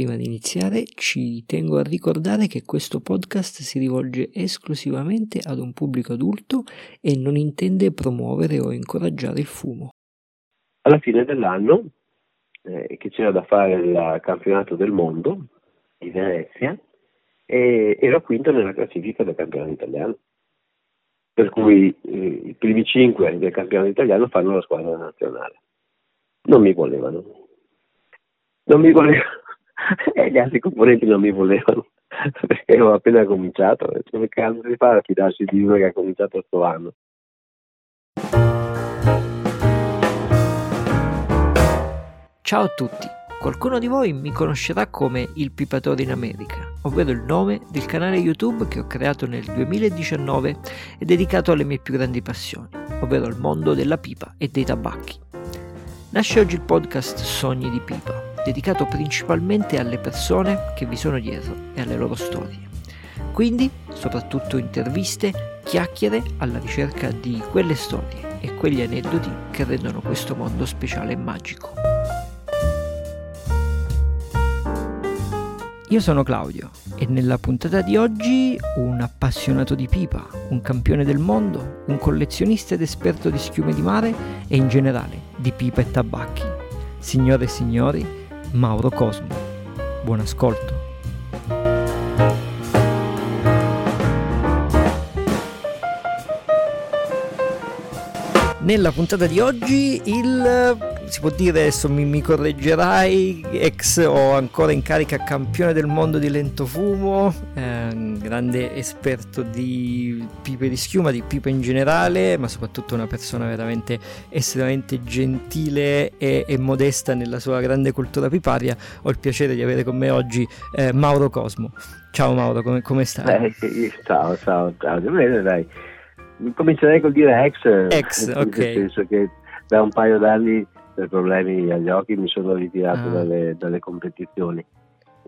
prima di iniziare ci tengo a ricordare che questo podcast si rivolge esclusivamente ad un pubblico adulto e non intende promuovere o incoraggiare il fumo. Alla fine dell'anno, eh, che c'era da fare il campionato del mondo di Venezia, e ero quinto nella classifica del campionato italiano. Per cui eh, i primi cinque del campionato italiano fanno la squadra nazionale. Non mi volevano. Non mi volevano. e gli altri componenti non mi volevano. Perché avevo appena cominciato. Come cazzo si fa a fidarsi di uno che ha cominciato questo anno? Ciao a tutti. Qualcuno di voi mi conoscerà come il Pipatore in America, ovvero il nome del canale YouTube che ho creato nel 2019 e dedicato alle mie più grandi passioni, ovvero al mondo della pipa e dei tabacchi. Nasce oggi il podcast Sogni di Pipa, dedicato principalmente alle persone che vi sono dietro e alle loro storie. Quindi, soprattutto interviste, chiacchiere alla ricerca di quelle storie e quegli aneddoti che rendono questo mondo speciale e magico. Io sono Claudio e nella puntata di oggi un appassionato di pipa, un campione del mondo, un collezionista ed esperto di schiume di mare e in generale di pipa e tabacchi. Signore e signori, Mauro Cosmo. Buon ascolto. Nella puntata di oggi il si può dire, adesso mi, mi, correggerai, ex o ancora in carica campione del mondo di lento fumo, eh, grande esperto di pipe di schiuma, di pipe in generale, ma soprattutto una persona veramente estremamente gentile e, e modesta nella sua grande cultura piparia. Ho il piacere di avere con me oggi eh, Mauro Cosmo. Ciao Mauro, come, come stai? Eh, ciao, ciao, ciao, bene dai. Comincerei col dire ex, ex ok. Nel senso che da un paio d'anni per problemi agli occhi mi sono ritirato ah. dalle, dalle, competizioni.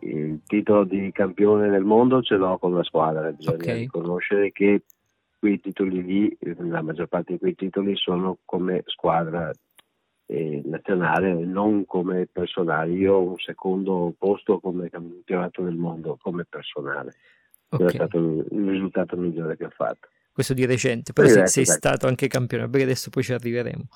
Il titolo di campione del mondo ce l'ho con la squadra, bisogna okay. riconoscere che quei titoli lì, la maggior parte di quei titoli sono come squadra eh, nazionale, non come personale. Io ho un secondo posto come campionato del mondo come personale. Okay. È stato il, risultato migliore che ho fatto questo di recente, però sei, sei stato anche campione, perché adesso poi ci arriveremo.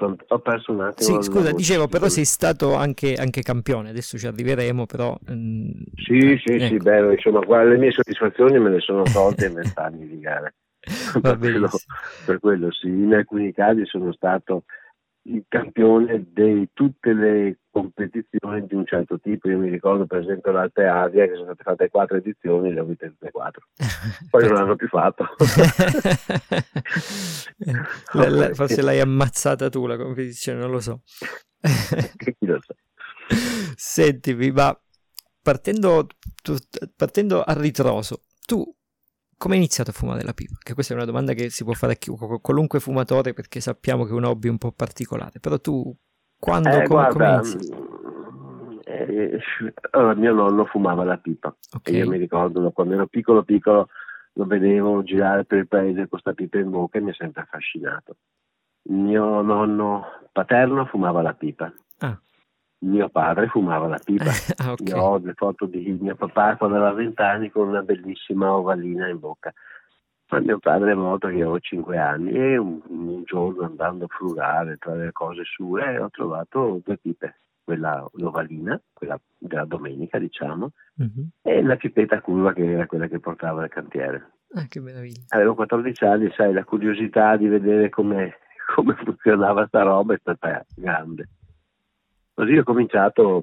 Ho perso un attimo. Sì, scusa, dicevo, però sei stato anche, anche, campione, adesso ci arriveremo, però... Mm, sì, sì, ecco. sì, beh, insomma, guarda, le mie soddisfazioni me le sono tolte in vent'anni di gare. per, quello, per quello sì, in alcuni casi sono stato il campione di tutte le competizioni di un certo tipo. Io mi ricordo per esempio l'Alpe Asia che sono state fatte quattro edizioni, le ho vinte tutte e quattro. Poi non hanno più fatto. la, la, forse l'hai ammazzata tu la competizione, non lo so. Chi lo sa. Sentimi, ma partendo, tu, partendo a ritroso, tu come hai iniziato a fumare la pipa? Che questa è una domanda che si può fare a qualunque fumatore perché sappiamo che è un hobby un po' particolare. Però tu quando, eh, come, guarda, come eh, allora, mio nonno fumava la pipa. Okay. io mi ricordo quando ero piccolo piccolo lo vedevo girare per il paese con questa pipa in bocca e mi ha sempre affascinato. Mio nonno paterno fumava la pipa. Ah mio padre fumava la pipa. ah, okay. Io ho le foto di mio papà quando aveva vent'anni con una bellissima ovalina in bocca. Ma mio padre è morto che avevo cinque anni e un, un, giorno andando a frugare tra le cose sue ho trovato due pipe, quella l'ovalina, quella della domenica diciamo, mm-hmm. e la pipetta curva che era quella che portava al cantiere. Ah, che meraviglia. Avevo 14 anni, sai, la curiosità di vedere come, come funzionava sta roba è stata grande. Così ho cominciato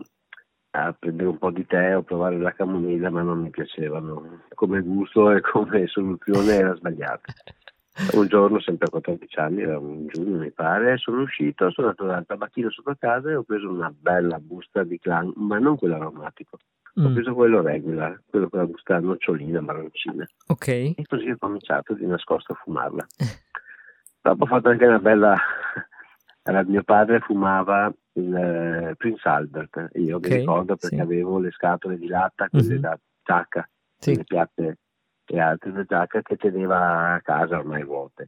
a prendere un po' di tè o provare la camomilla, ma non mi piacevano. Come gusto e come soluzione era sbagliata. Un giorno, sempre a 14 anni, era un giugno mi pare, sono uscito, sono andato dal tabacchino sopra casa e ho preso una bella busta di clan, ma non quello aromatico. Mm. Ho preso quello regular, quello con la busta nocciolina, marroncina. Ok. E così ho cominciato di nascosto a fumarla. Dopo ho fatto anche una bella... Allora, mio padre fumava il eh, Prince Albert. Io okay, mi ricordo perché sì. avevo le scatole di latta, quelle mm-hmm. da giacca, sì. le piatte e altre da giacca che teneva a casa ormai vuote.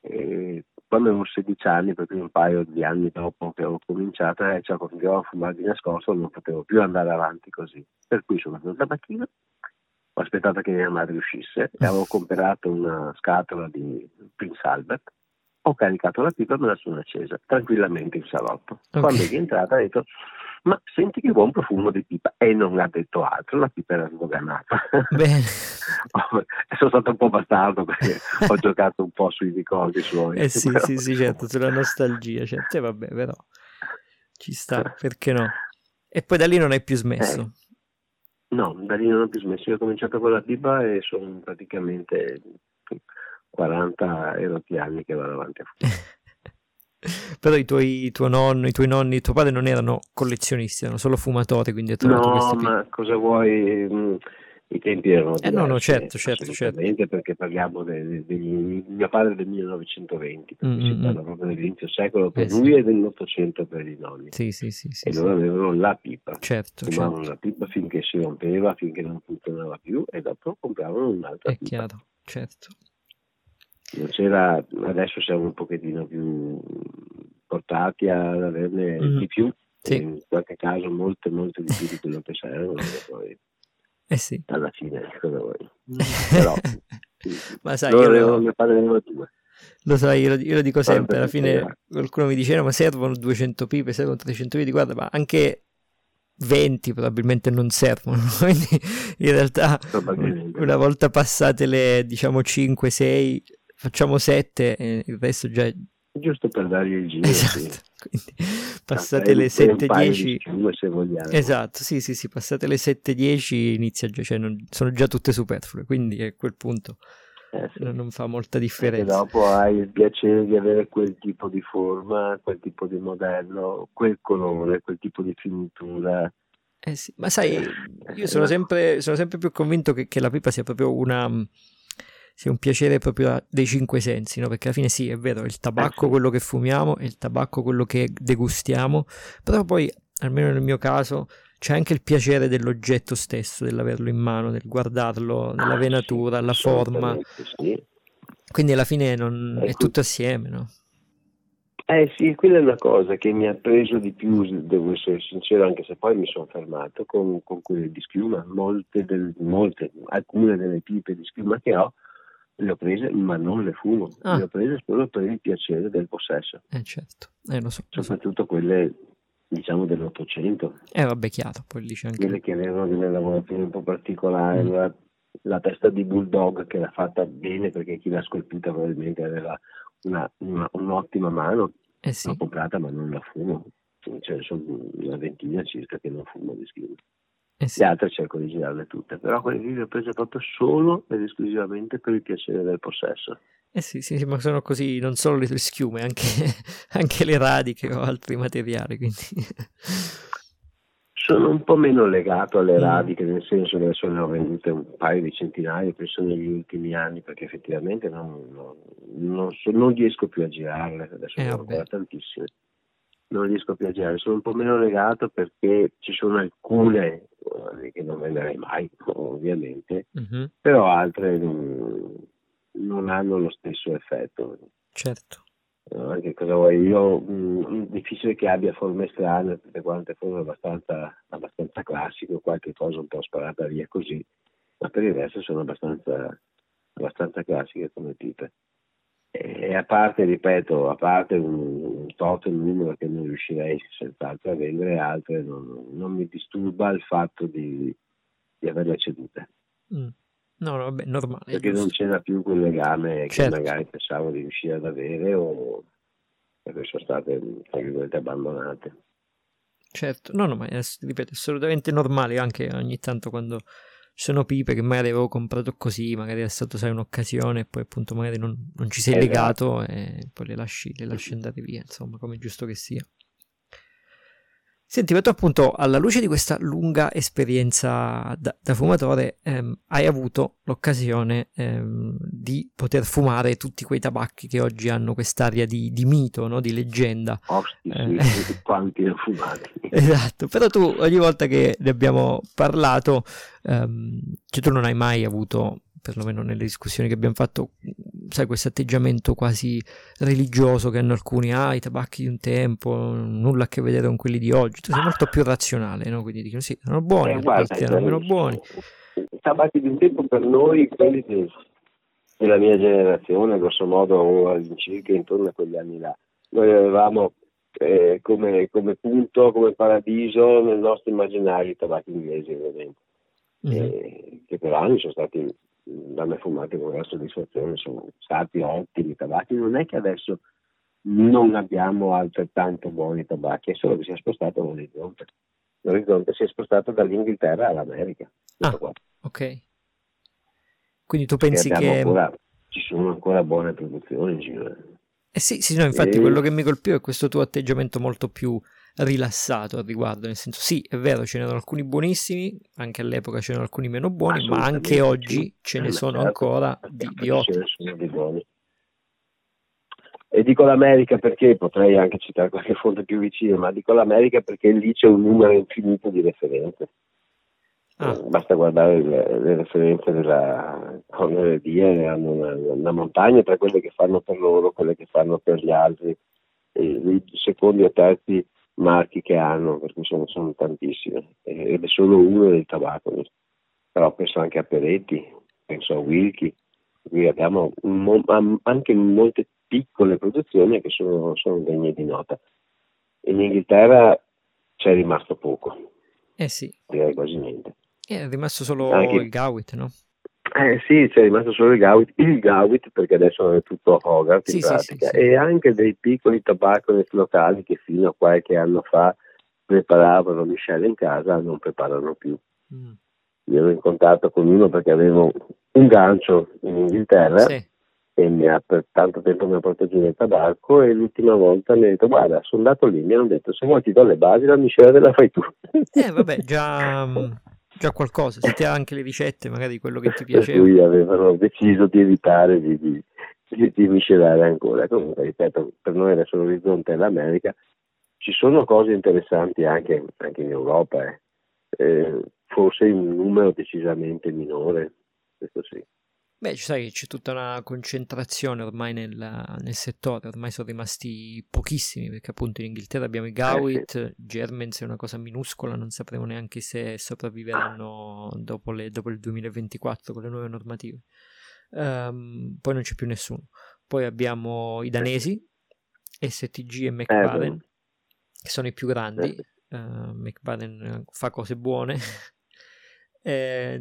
E quando avevo 16 anni, proprio un paio di anni dopo che ho cominciato, eh, cioè, continuavo a fumare di nascosto, non potevo più andare avanti così. Per cui sono andato al tabacchino, ho aspettato che mia madre uscisse e avevo comprato una scatola di Prince Albert, ho caricato la pipa e me la sono accesa tranquillamente in salotto. Okay. Quando è rientrata ha detto ma senti che buon profumo di pipa e non ha detto altro, la pipa era sdoganata. Bene. sono stato un po' bastardo perché ho giocato un po' sui ricordi suoi. Eh sì, però... sì, sì, certo, sulla nostalgia, certo. E vabbè, però ci sta, perché no? E poi da lì non hai più smesso. Eh. No, da lì non ho più smesso. Io ho cominciato con la pipa e sono praticamente 40 erotti anni che vado avanti a fumare. Però i tuoi, tuo nonno, i tuoi nonni, tuo padre non erano collezionisti, erano solo fumatori, quindi No, ma cosa vuoi? Mm, I tempi erano diversi, Eh no, no, certo, certo, certo. perché parliamo di mio padre del 1920, mm-hmm. si mm, parla proprio dell'inizio secolo per eh, lui sì. e dell'Ottocento per i nonni. Sì, sì, sì. sì e loro avevano la pipa. Certo, Fumavano certo. la pipa finché si rompeva, finché non funzionava più e dopo compravano un'altra È pipa. chiaro, certo non c'era, adesso siamo un pochettino più portati ad averne mm. di più, sì. in qualche caso molte, molte di più di quello che servono, poi eh sì. alla fine cosa vuoi. Però, Ma sai, io lo, mio padre aveva due. Lo sai, io lo, io lo dico sempre, alla fine qualcuno mi dice no, ma servono 200 pipe, servono 300 pipe, guarda, ma anche 20 probabilmente non servono, quindi in realtà una volta passate le diciamo 5-6 facciamo 7 e il resto già. Giusto per dargli il giro. Esatto. Sì. Quindi, passate le 7-10... Esatto, sì, sì, sì, passate le 7-10 inizia già, cioè non, sono già tutte superflue, quindi a quel punto eh sì. non fa molta differenza. E dopo hai il piacere di avere quel tipo di forma, quel tipo di modello, quel colore, quel tipo di finitura. Eh sì, ma sai, eh, io sono sempre, sono sempre più convinto che, che la pipa sia proprio una sia un piacere proprio dei cinque sensi, no? perché alla fine sì, è vero, il tabacco è quello che fumiamo, è il tabacco quello che degustiamo, però poi, almeno nel mio caso, c'è anche il piacere dell'oggetto stesso, dell'averlo in mano, del guardarlo, nella ah, venatura, sì, la forma. Sì. Quindi alla fine non... ecco. è tutto assieme, no? Eh sì, quella è una cosa che mi ha preso di più, devo essere sincero, anche se poi mi sono fermato con, con quelle di schiuma, molte, del, molte, alcune delle pipe di schiuma che ho le ho prese ma non le fumo, ah. le ho prese solo per il piacere del possesso. Eh certo, eh, lo so. Soprattutto quelle diciamo dell'Ottocento. Eh vabbè chiaro, poi lì c'è anche... Quelle che avevano delle lavorazioni un po' particolari, mm. la, la, testa di Bulldog che era fatta bene perché chi l'ha scolpita probabilmente aveva una, una, un'ottima mano, eh sì. l'ho comprata ma non la fumo, cioè sono una ventina circa che non fumo di schifo. Eh sì. Le altre cerco di girarle tutte, però quelle lì le ho prese proprio solo ed esclusivamente per il piacere del possesso. Eh sì, sì, ma sono così non solo le schiume, anche, anche le radiche o altri materiali. Quindi. Sono un po' meno legato alle mm. radiche, nel senso che adesso ne ho vendute un paio di centinaia, penso negli ultimi anni, perché effettivamente non, non, non, so, non riesco più a girarle, adesso eh, ne ho ancora tantissime non riesco più a girare, sono un po' meno legato perché ci sono alcune che non venderei mai, ovviamente, uh-huh. però altre non, non, hanno lo stesso effetto. Certo. No, che cosa vuoi? Io mh, mm, difficile che abbia forme strane, tutte quante forme abbastanza, abbastanza classiche, qualche cosa un po' sparata via così, ma per il resto sono abbastanza, abbastanza classiche come tipe. E a parte, ripeto, a parte un, un tot, numero che non riuscirei senz'altro a vendere, altre non, non mi disturba il fatto di, di averle cedute. Mm. No, vabbè, normale. Perché non c'era più quel legame certo. che magari pensavo di riuscire ad avere o perché sono state, tra virgolette, abbandonate. Certo, no, no, ma è, ripeto, assolutamente normale anche ogni tanto quando sono pipe che magari avevo comprato così, magari è stato sai un'occasione e poi appunto magari non, non ci sei esatto. legato e poi le lasci, le lasci andare via, insomma, come giusto che sia. Senti, ma tu appunto alla luce di questa lunga esperienza da, da fumatore ehm, hai avuto l'occasione ehm, di poter fumare tutti quei tabacchi che oggi hanno quest'aria di, di mito, no? di leggenda. Oh, sì, eh. sì, quanti ne ho fumati. esatto, però tu ogni volta che ne abbiamo parlato, ehm, cioè tu non hai mai avuto perlomeno nelle discussioni che abbiamo fatto, sai, questo atteggiamento quasi religioso che hanno alcuni, ah, i tabacchi di un tempo, nulla a che vedere con quelli di oggi. Tu sei molto più razionale, no? Quindi dicono sì, sono buoni, eh, guarda, erano meno buoni. I tabacchi di un tempo per noi, quelli del, della mia generazione, grosso modo all'incirca intorno a quegli anni là, noi avevamo eh, come, come, punto, come paradiso nel nostro immaginario i tabacchi inglesi, ovviamente, mm-hmm. eh, che per anni sono stati da me fumati con gran soddisfazione, sono stati ottimi tabacchi. Non è che adesso non abbiamo altrettanto buoni tabacchi, è solo che si è spostato l'orizzonte. L'orizzonte si è spostato dall'Inghilterra all'America. Ah, ok. Quindi tu pensi che... Ancora, ci sono ancora buone produzioni in giro. Eh sì, sì no, infatti e... quello che mi colpiva è questo tuo atteggiamento molto più rilassato al riguardo, nel senso sì, è vero, ce n'erano alcuni buonissimi, anche all'epoca ce n'erano alcuni meno buoni, ma anche oggi ce ne sono ancora di, di ottimi. E dico l'America perché potrei anche citare qualche fonte più vicina, ma dico l'America perché lì c'è un numero infinito di referenze. Ah. Basta guardare le, le referenze della Cornere Die, hanno una, una, montagna tra quelle che fanno per loro, quelle che fanno per gli altri, e i secondi e terzi marchi che hanno, perché sono, sono tantissime, ed è solo uno del tabacco. Però penso anche a Peretti, penso a Wilkie, qui abbiamo un, anche molte piccole produzioni che sono, sono degne di nota. In Inghilterra c'è rimasto poco. Eh sì. Direi quasi niente. È rimasto solo anche... il Gawit, no? Eh sì, c'è rimasto solo il Gawit, il Gawit perché adesso è tutto Hogarth in sì, pratica, sì, sì, e anche dei piccoli tabacco locali che fino a qualche anno fa preparavano miscele in casa, non preparano più. Mm. Io ero in contatto con uno perché avevo un gancio in Inghilterra e mi ha, per tanto tempo mi ha portato giù nel tabacco e l'ultima volta mi ha detto guarda sono andato lì mi hanno detto se vuoi ti do le basi la miscela te la fai tu eh vabbè già già qualcosa, se ti ha anche le ricette, magari quello che ti piaceva. Cui avevano deciso di evitare di, di, di, di miscelare ancora. Comunque, ripeto, per noi adesso l'orizzonte è l'America. Ci sono cose interessanti anche, anche in Europa, eh. Eh, forse in un numero decisamente minore, questo sì. Beh, sai che c'è tutta una concentrazione ormai nel, nel, settore, ormai sono rimasti pochissimi perché appunto in Inghilterra abbiamo i Gawit, eh, sì. Germans è una cosa minuscola, non sapremo neanche se sopravviveranno dopo, le, dopo il 2024 con le nuove normative. Um, poi non c'è più nessuno. Poi abbiamo i danesi, STG e McBaden, eh, che sono i più grandi. Uh, McBaden fa cose buone. Eh,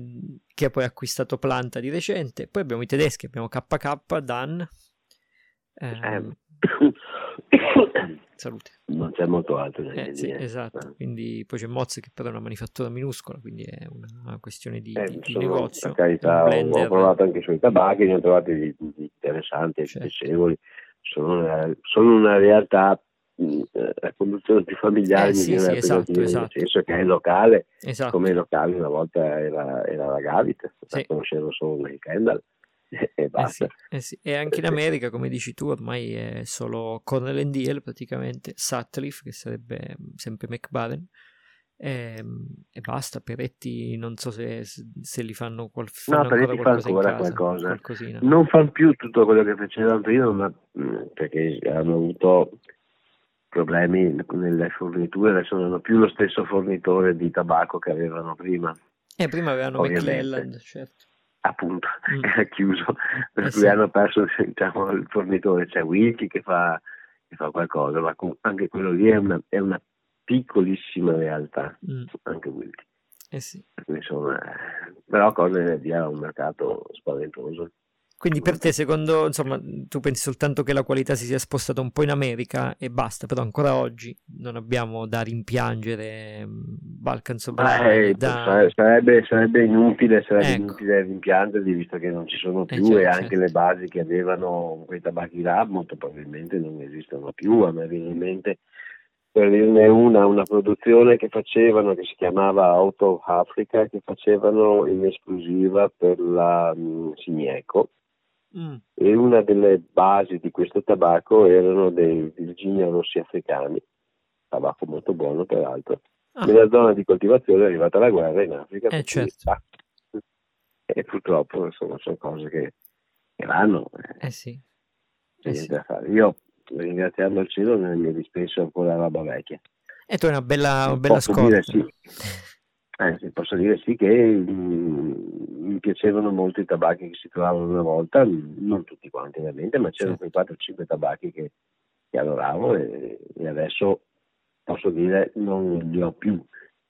che ha poi acquistato Planta di recente. Poi abbiamo i tedeschi, abbiamo KK, Dan. Ehm, eh, salute. Non c'è molto altro. Eh, sì, esatto, quindi poi c'è Moz che però è una manifattura minuscola, quindi è una questione di, eh, di, di negozio. Per carità, ho provato anche sui tabacchi, ne ho trovati di, di interessanti e certo. piacevoli. Sono una, sono una realtà la conduzione più familiare eh, sì, sì, esatto, esatto. nel senso che è locale esatto. come i locali una volta era, era la Gavit sì. conoscevo solo il Kendall e eh basta eh sì, e anche in America come dici tu ormai è solo Cornell Diel praticamente Sutcliffe che sarebbe sempre McBaden e, ehm, e, basta. Peretti non so se, se li fanno, qual, fanno no, Peretti fa ancora casa, qualcosa. Qualcosina. Non fanno più tutto quello che facevano prima, ma mm, perché hanno avuto problemi nelle forniture, adesso non hanno più lo stesso fornitore di tabacco che avevano prima. E eh, prima avevano McClelland, certo. Appunto, mm. era chiuso, per eh cui sì. hanno perso diciamo, il fornitore, c'è Wilkie che fa, che fa qualcosa, ma anche quello lì è una, è una piccolissima realtà, mm. anche Wilkie. Eh sì. Insomma, però Corner Energy ha un mercato spaventoso. Quindi per te, secondo, insomma, tu pensi soltanto che la qualità si sia spostata un po' in America e basta, però ancora oggi non abbiamo da rimpiangere mm, Balkan Sobrani. Eh, da... sarebbe, sarebbe, inutile, sarebbe ecco. inutile rimpiangerli visto che non ci sono eh, più eh, certo, e anche certo. le basi che avevano quei tabacchi là molto probabilmente non esistono più. A me viene in mente per dirne una, una produzione che facevano che si chiamava Out of Africa che facevano in esclusiva per la um, Signeco Mm. E una delle basi di questo tabacco erano dei Virginia rossi africani, tabacco molto buono peraltro. Ah. Nella zona di coltivazione è arrivata la guerra in Africa. Eh, certo. e purtroppo insomma, sono cose che che vanno. Eh sì. Eh sì. Io, ringraziando il cielo, mio dispenso ancora roba vecchia. E tu hai una bella, una bella scorta. Sì. Eh, sì, posso dire sì che mh, mi piacevano molto i tabacchi che si trovavano una volta, non tutti quanti ovviamente, ma c'erano quei 4-5 tabacchi che, che adoravo e, e, adesso posso dire non li ho più.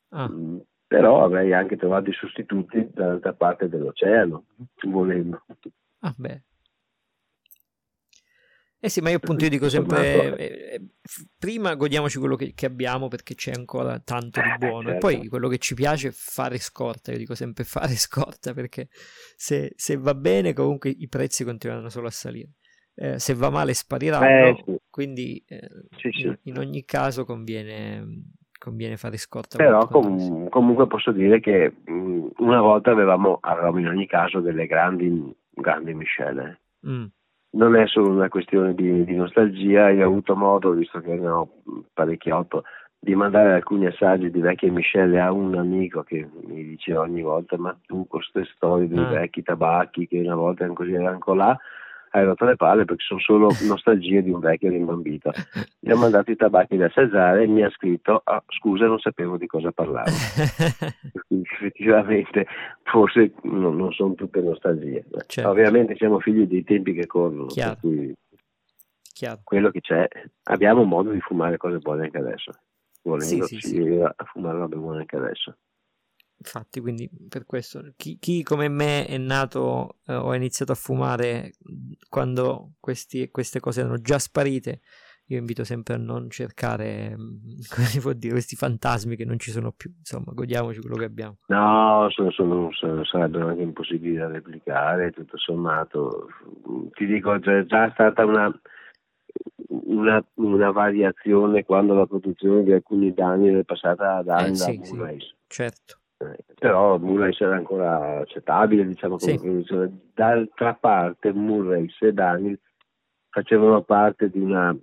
Ah. Mm, però avrei anche trovato i sostituti dall'altra parte dell'oceano, volendo. Ah beh, eh sì, ma io appunto io dico sempre, eh, eh, prima godiamoci quello che, che, abbiamo perché c'è ancora tanto di buono certo. e poi quello che ci piace è fare scorta, io dico sempre fare scorta perché se, se va bene comunque i prezzi continueranno solo a salire, eh, se va male spariranno, eh, sì. quindi eh, sì, sì. In, in, ogni caso conviene, conviene fare scorta. Però com- comunque posso dire che mh, mm, una volta avevamo, avevamo in ogni caso delle grandi, grandi miscele. Mm non è solo una questione di, di, nostalgia, io ho avuto modo, visto che ne ho parecchiotto, di mandare alcuni assaggi di vecchie miscele a un amico che mi diceva ogni volta ma tu con queste storie dei ah. vecchi tabacchi che una volta erano così erano là hai rotto le palle perché sono solo nostalgie di un vecchio rimbambito. Gli ho mandato i tabacchi da assaggiare e mi ha scritto oh, scusa non sapevo di cosa parlavo. Effettivamente forse no, non sono tutte nostalgie. Certo. Ovviamente siamo figli dei tempi che corrono, Chiaro. per cui Chiaro. quello che c'è, abbiamo modo di fumare cose buone anche adesso. Volendo sì, sì, sì. a fumare robe buone anche adesso. Infatti, quindi per questo chi, chi come me è nato eh, o ha iniziato a fumare quando questi, queste cose erano già sparite, io invito sempre a non cercare, come si può dire, questi fantasmi che non ci sono più. Insomma, godiamoci quello che abbiamo. No, sono, sono, sono, sarebbero anche impossibili da replicare, tutto sommato. Ti dico, c'è già stata una, una, una variazione quando la produzione di alcuni danni è passata da anni eh, sì, sì, certo però Murray era ancora accettabile diciamo come sì. produzione d'altra parte Murray e Daniel facevano parte di una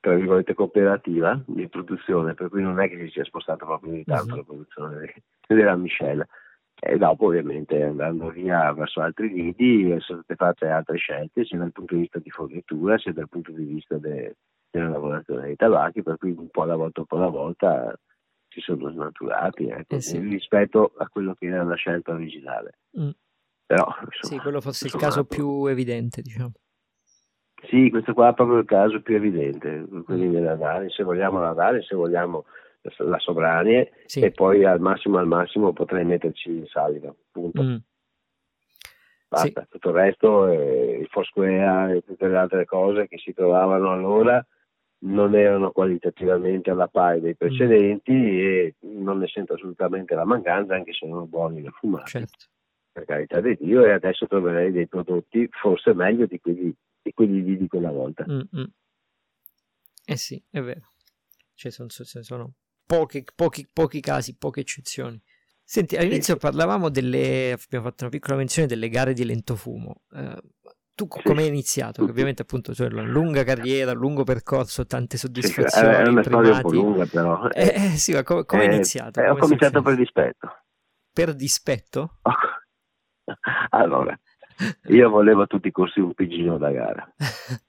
tra virgolette cooperativa di produzione per cui non è che si sia spostato proprio di tanto uh-huh. la produzione della Michelle e dopo ovviamente andando via verso altri lidi sono state fatte altre scelte sia dal punto di vista di fornitura sia dal punto di vista de, della lavorazione dei tabacchi per cui un po' alla volta un po' alla volta si sono snaturati ecco, eh sì. rispetto a quello che era la scelta originale. Mm. Però, insomma, sì, quello fosse il caso più evidente, diciamo. Sì, questo qua è proprio il caso più evidente, quelli mm. della Dani, se vogliamo la Dani, se vogliamo la Sobranie sì. e poi al massimo al massimo potrei metterci il Saliva, punto. Mm. Basta, sì. tutto il resto, eh, il Foursquare e tutte le altre cose che si trovavano allora non erano qualitativamente alla pari dei precedenti mm. e non ne sento assolutamente la mancanza, anche se sono buoni da fumare. Certo. Per carità di Dio, e adesso troverei dei prodotti forse meglio di quelli di, quelli di, quella volta. Mm-hmm. Eh sì, è vero. Cioè, sono, sono pochi, pochi, pochi casi, poche eccezioni. Senti, all'inizio parlavamo delle, abbiamo fatto una piccola menzione delle gare di lento fumo. Eh, tu come hai iniziato? Che ovviamente appunto cioè, una lunga carriera, un lungo percorso, tante soddisfazioni. Sì, è una storia un po' lunga però. Eh, eh sì, ma come, come hai iniziato? Eh, ho cominciato per dispetto. Per dispetto? allora, io volevo a tutti i costi un pigino da gara,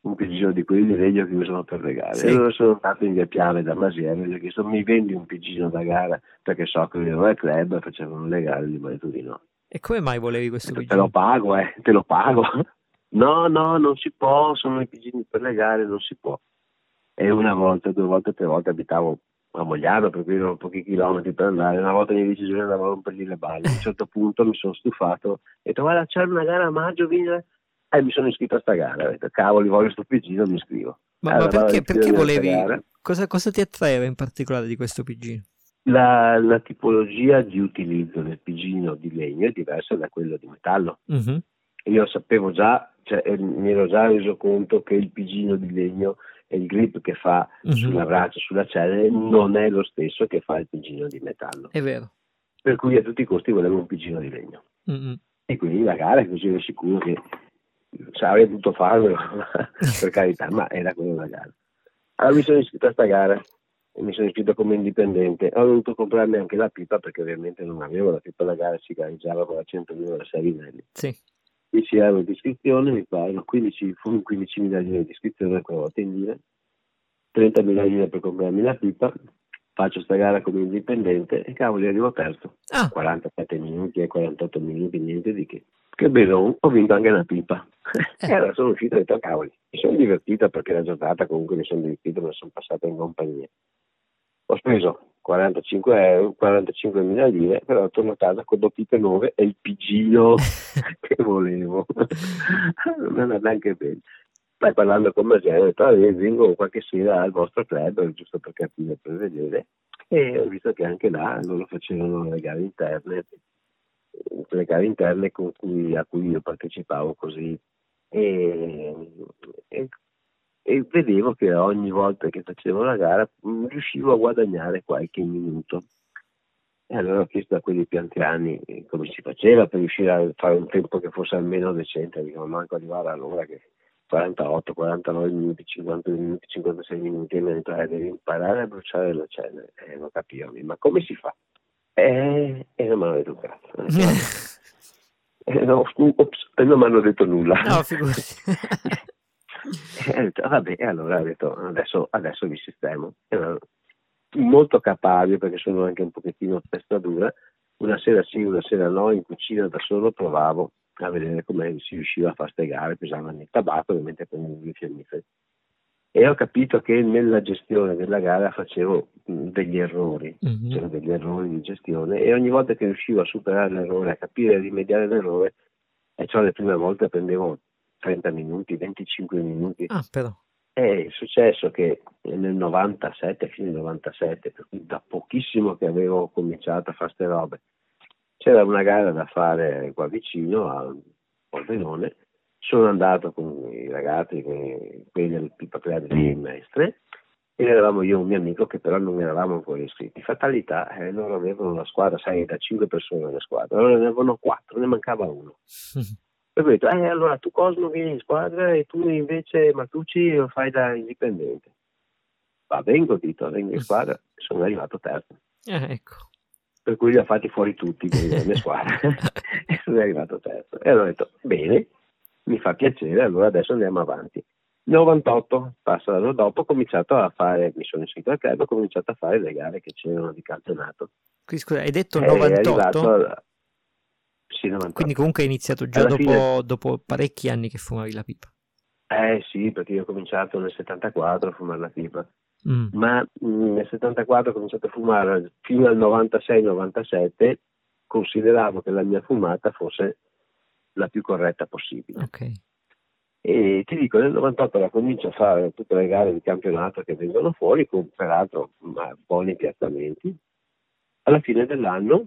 un pigino di quelli di legno che usano per le gare. Sì. E allora sono andato in via Piave da Masiero e gli ho chiesto mi vendi un pigino da gara perché so che ero al club e facevano le gare di Maritudino. E come mai volevi questo pigino? Te lo pago, eh, te lo pago. No, no, non si può, sono i pigini per le gare, non si può. E una volta, due volte, tre volte abitavo a Mogliano, per cui erano pochi chilometri per andare. Una volta mi dice giorni andavo a rompergli le balle. A un certo punto mi sono stufato, ho detto guarda c'è una gara a maggio, vieni. E mi sono iscritto a sta gara, ho detto cavoli voglio sto pigino, mi iscrivo. Ma, allora, ma perché, perché volevi, cosa, cosa, ti attraeva in particolare di questo pigino? La, la, tipologia di utilizzo del pigino di legno è diversa da quello di metallo. Uh-huh. Io sapevo già cioè, mi ero già reso conto che il pigino di legno e il grip che fa uh-huh. sulla braccia, sulla celle, non è lo stesso che fa il pigino di metallo. È vero. Per cui a tutti i costi volevo un pigino di legno. Uh-huh. E quindi la gara così ero sicuro che cioè, avrei potuto farlo, per carità, ma era quella la gara. Allora mi sono iscritto a questa gara e mi sono iscritto come indipendente. Ho dovuto comprarmi anche la pipa perché ovviamente non avevo la pipa da gara, si gareggiava con la 101 da Savinelli. Sì 10 euro di iscrizione, mi pagano 15, 15.000 lire di iscrizione quella volta in lire, 30.000 lire per comprarmi la pipa, faccio sta gara come indipendente e cavoli arrivo terzo. Ah. 47 minuti e 48 minuti, niente di che. Che bello, ho vinto anche una pipa. Eh. e allora sono uscito e ho detto cavoli, mi sono divertito perché la giornata comunque mi sono divertito, me sono passato in compagnia. Ho speso 45 euro, 45 mila lire, però torno a casa con pipe nuove e il pigino che volevo. non è andato neanche bene. Poi parlando con Masero ho detto, ah, vengo qualche sera al vostro club, giusto per capire, per vedere, e ho visto che anche là loro facevano le gare interne, le gare interne cui, a cui io partecipavo così. E, e, e, vedevo che ogni volta che facevo la gara mm, riuscivo a guadagnare qualche minuto. E allora ho chiesto a quelli più anziani eh, come si faceva per riuscire a fare un tempo che fosse almeno decente, dico, manco arrivare all'ora che 48, 49 minuti, 50 minuti, 56 minuti e mi detto, eh, devi imparare a bruciare la cenere. E eh, non capivo, ma come si fa? E, e non mi hanno detto cazzo. eh, no, ups, non mi hanno detto nulla. No, figurati. e ho detto, vabbè, e allora ho detto, adesso, adesso vi sistemo. Allora, molto capace perché sono anche un pochettino testa dura. Una sera sì, una sera no, in cucina da solo provavo a vedere come si riusciva a fare queste gare, pesavano il tabacco, ovviamente prendevo i fiammiferi. E ho capito che nella gestione della gara facevo degli errori, mm-hmm. c'erano degli errori di gestione e ogni volta che riuscivo a superare l'errore, a capire e rimediare l'errore, e ciò le prime volte prendevo 30 minuti, 25 minuti. Ah, però. È successo che nel 97, fine 97, per cui da pochissimo che avevo cominciato a fare queste robe, c'era una gara da fare qua vicino a Pordenone, sono andato con i ragazzi, quelli del Pipa Club di Mestre, e eravamo io e un mio amico che però non eravamo ancora iscritti. Fatalità, eh, loro avevano una squadra, sai, da 5 persone nella squadra, loro ne avevano 4, ne mancava uno. e ho detto, eh, allora tu Cosmo vieni in squadra e tu invece Matucci lo fai da indipendente. Va, vengo, dito, vengo in squadra, sono arrivato terzo. Eh, ecco per cui li ha fatti fuori tutti delle mie squadre e sono arrivato terzo. E allora ho detto, bene, mi fa piacere, allora adesso andiamo avanti. 98, passa l'anno dopo, ho cominciato a fare, mi sono iscritto al club, ho cominciato a fare le gare che c'erano di campionato. Quindi scusa, hai detto 98? Alla... Sì, 98. Quindi comunque hai iniziato già dopo, fine... dopo parecchi anni che fumavi la pipa. Eh sì, perché io ho cominciato nel 74 a fumare la pipa. Mm. ma mm, nel 74 ho cominciato a fumare fino al 96-97 consideravo che la mia fumata fosse la più corretta possibile. Okay. E ti dico, nel 98 la comincio a fare tutte le gare di campionato che vengono fuori, con peraltro buoni piazzamenti. Alla fine dell'anno,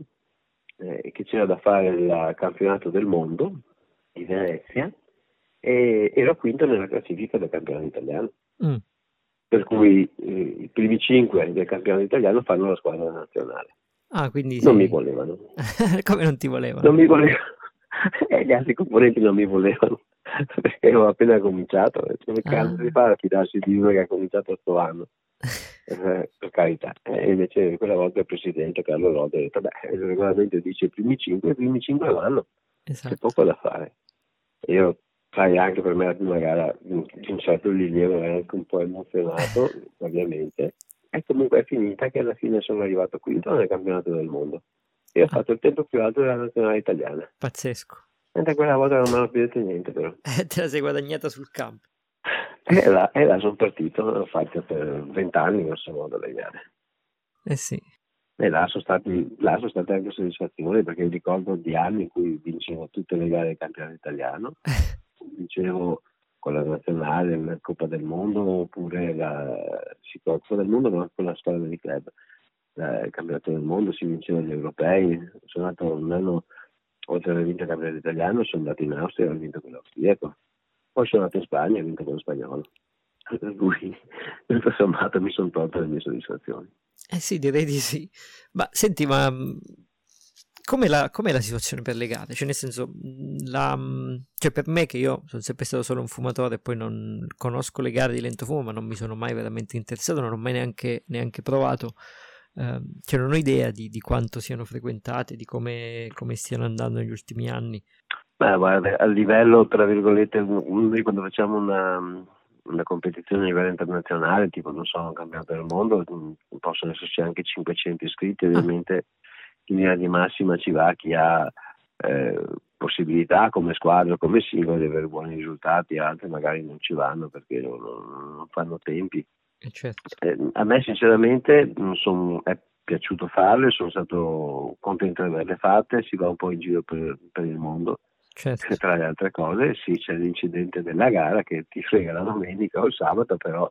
eh, che c'era da fare il campionato del mondo di Venezia, e ero quinto nella classifica del campionato italiano. Mm per cui eh, i primi cinque del campionato italiano fanno la squadra nazionale. Ah, quindi non mi volevano. Come non ti volevano? Non mi volevano. e gli altri componenti non mi volevano perché avevo appena cominciato. Come ah. cazzo di fare a fidarsi di uno che ha cominciato questo anno? Eh, per carità. E invece quella volta il presidente Carlo Lodi ha detto: Beh, il regolamento dice i primi cinque, i primi cinque vanno. Esatto. C'è poco da fare. E io sai anche per me la prima gara di un certo rilievo ero anche un po' emozionato ovviamente e comunque è finita che alla fine sono arrivato quinto nel campionato del mondo e ho ah. fatto il tempo più alto della nazionale italiana pazzesco mentre quella volta non mi hanno più detto niente però eh, te la sei guadagnata sul campo e là, e là sono partito l'ho fatta per vent'anni grosso modo le gare eh sì e là sono, stati, là sono state anche soddisfazioni perché ricordo di anni in cui vincevo tutte le gare del campionato italiano dicevo con la nazionale, la Coppa del Mondo oppure la, sì, la Coppa del Mondo ma con la squadra di club. il campionato del mondo si vinceva gli europei, sono andato un anno oltre ad aver vinto il campionato italiano, sono andato in Austria e ho vinto quello austriaco. Poi sono andato in Spagna e vinto quello spagnolo. Per cui, tutto sommato, mi sono tolto le mie soddisfazioni. Eh sì, direi di sì. Ma senti, ma com'è la, com'è la, situazione per le gare? Cioè, nel senso, la, cioè per me, che io sono sempre stato solo un fumatore e poi non conosco le gare di lento fumo, ma non mi sono mai veramente interessato, non ho mai neanche, neanche provato. Eh, cioè, non ho idea di, di quanto siano frequentate, di come, come, stiano andando negli ultimi anni. Beh, guarda, a livello, tra virgolette, noi quando facciamo una, una competizione a livello internazionale, tipo, non so, un campionato del mondo, possono esserci anche 500 iscritti, ovviamente in linea di massima ci va chi ha eh, possibilità come squadra come singolo di avere buoni risultati, altri magari non ci vanno perché non, non fanno tempi. Eh, certo. Eh, a me sinceramente son, è piaciuto farle, sono stato contento di averle fatte, si va un po' in giro per, per il mondo. Certo. Tra le altre cose, sì, c'è l'incidente della gara che ti frega la domenica o il sabato, però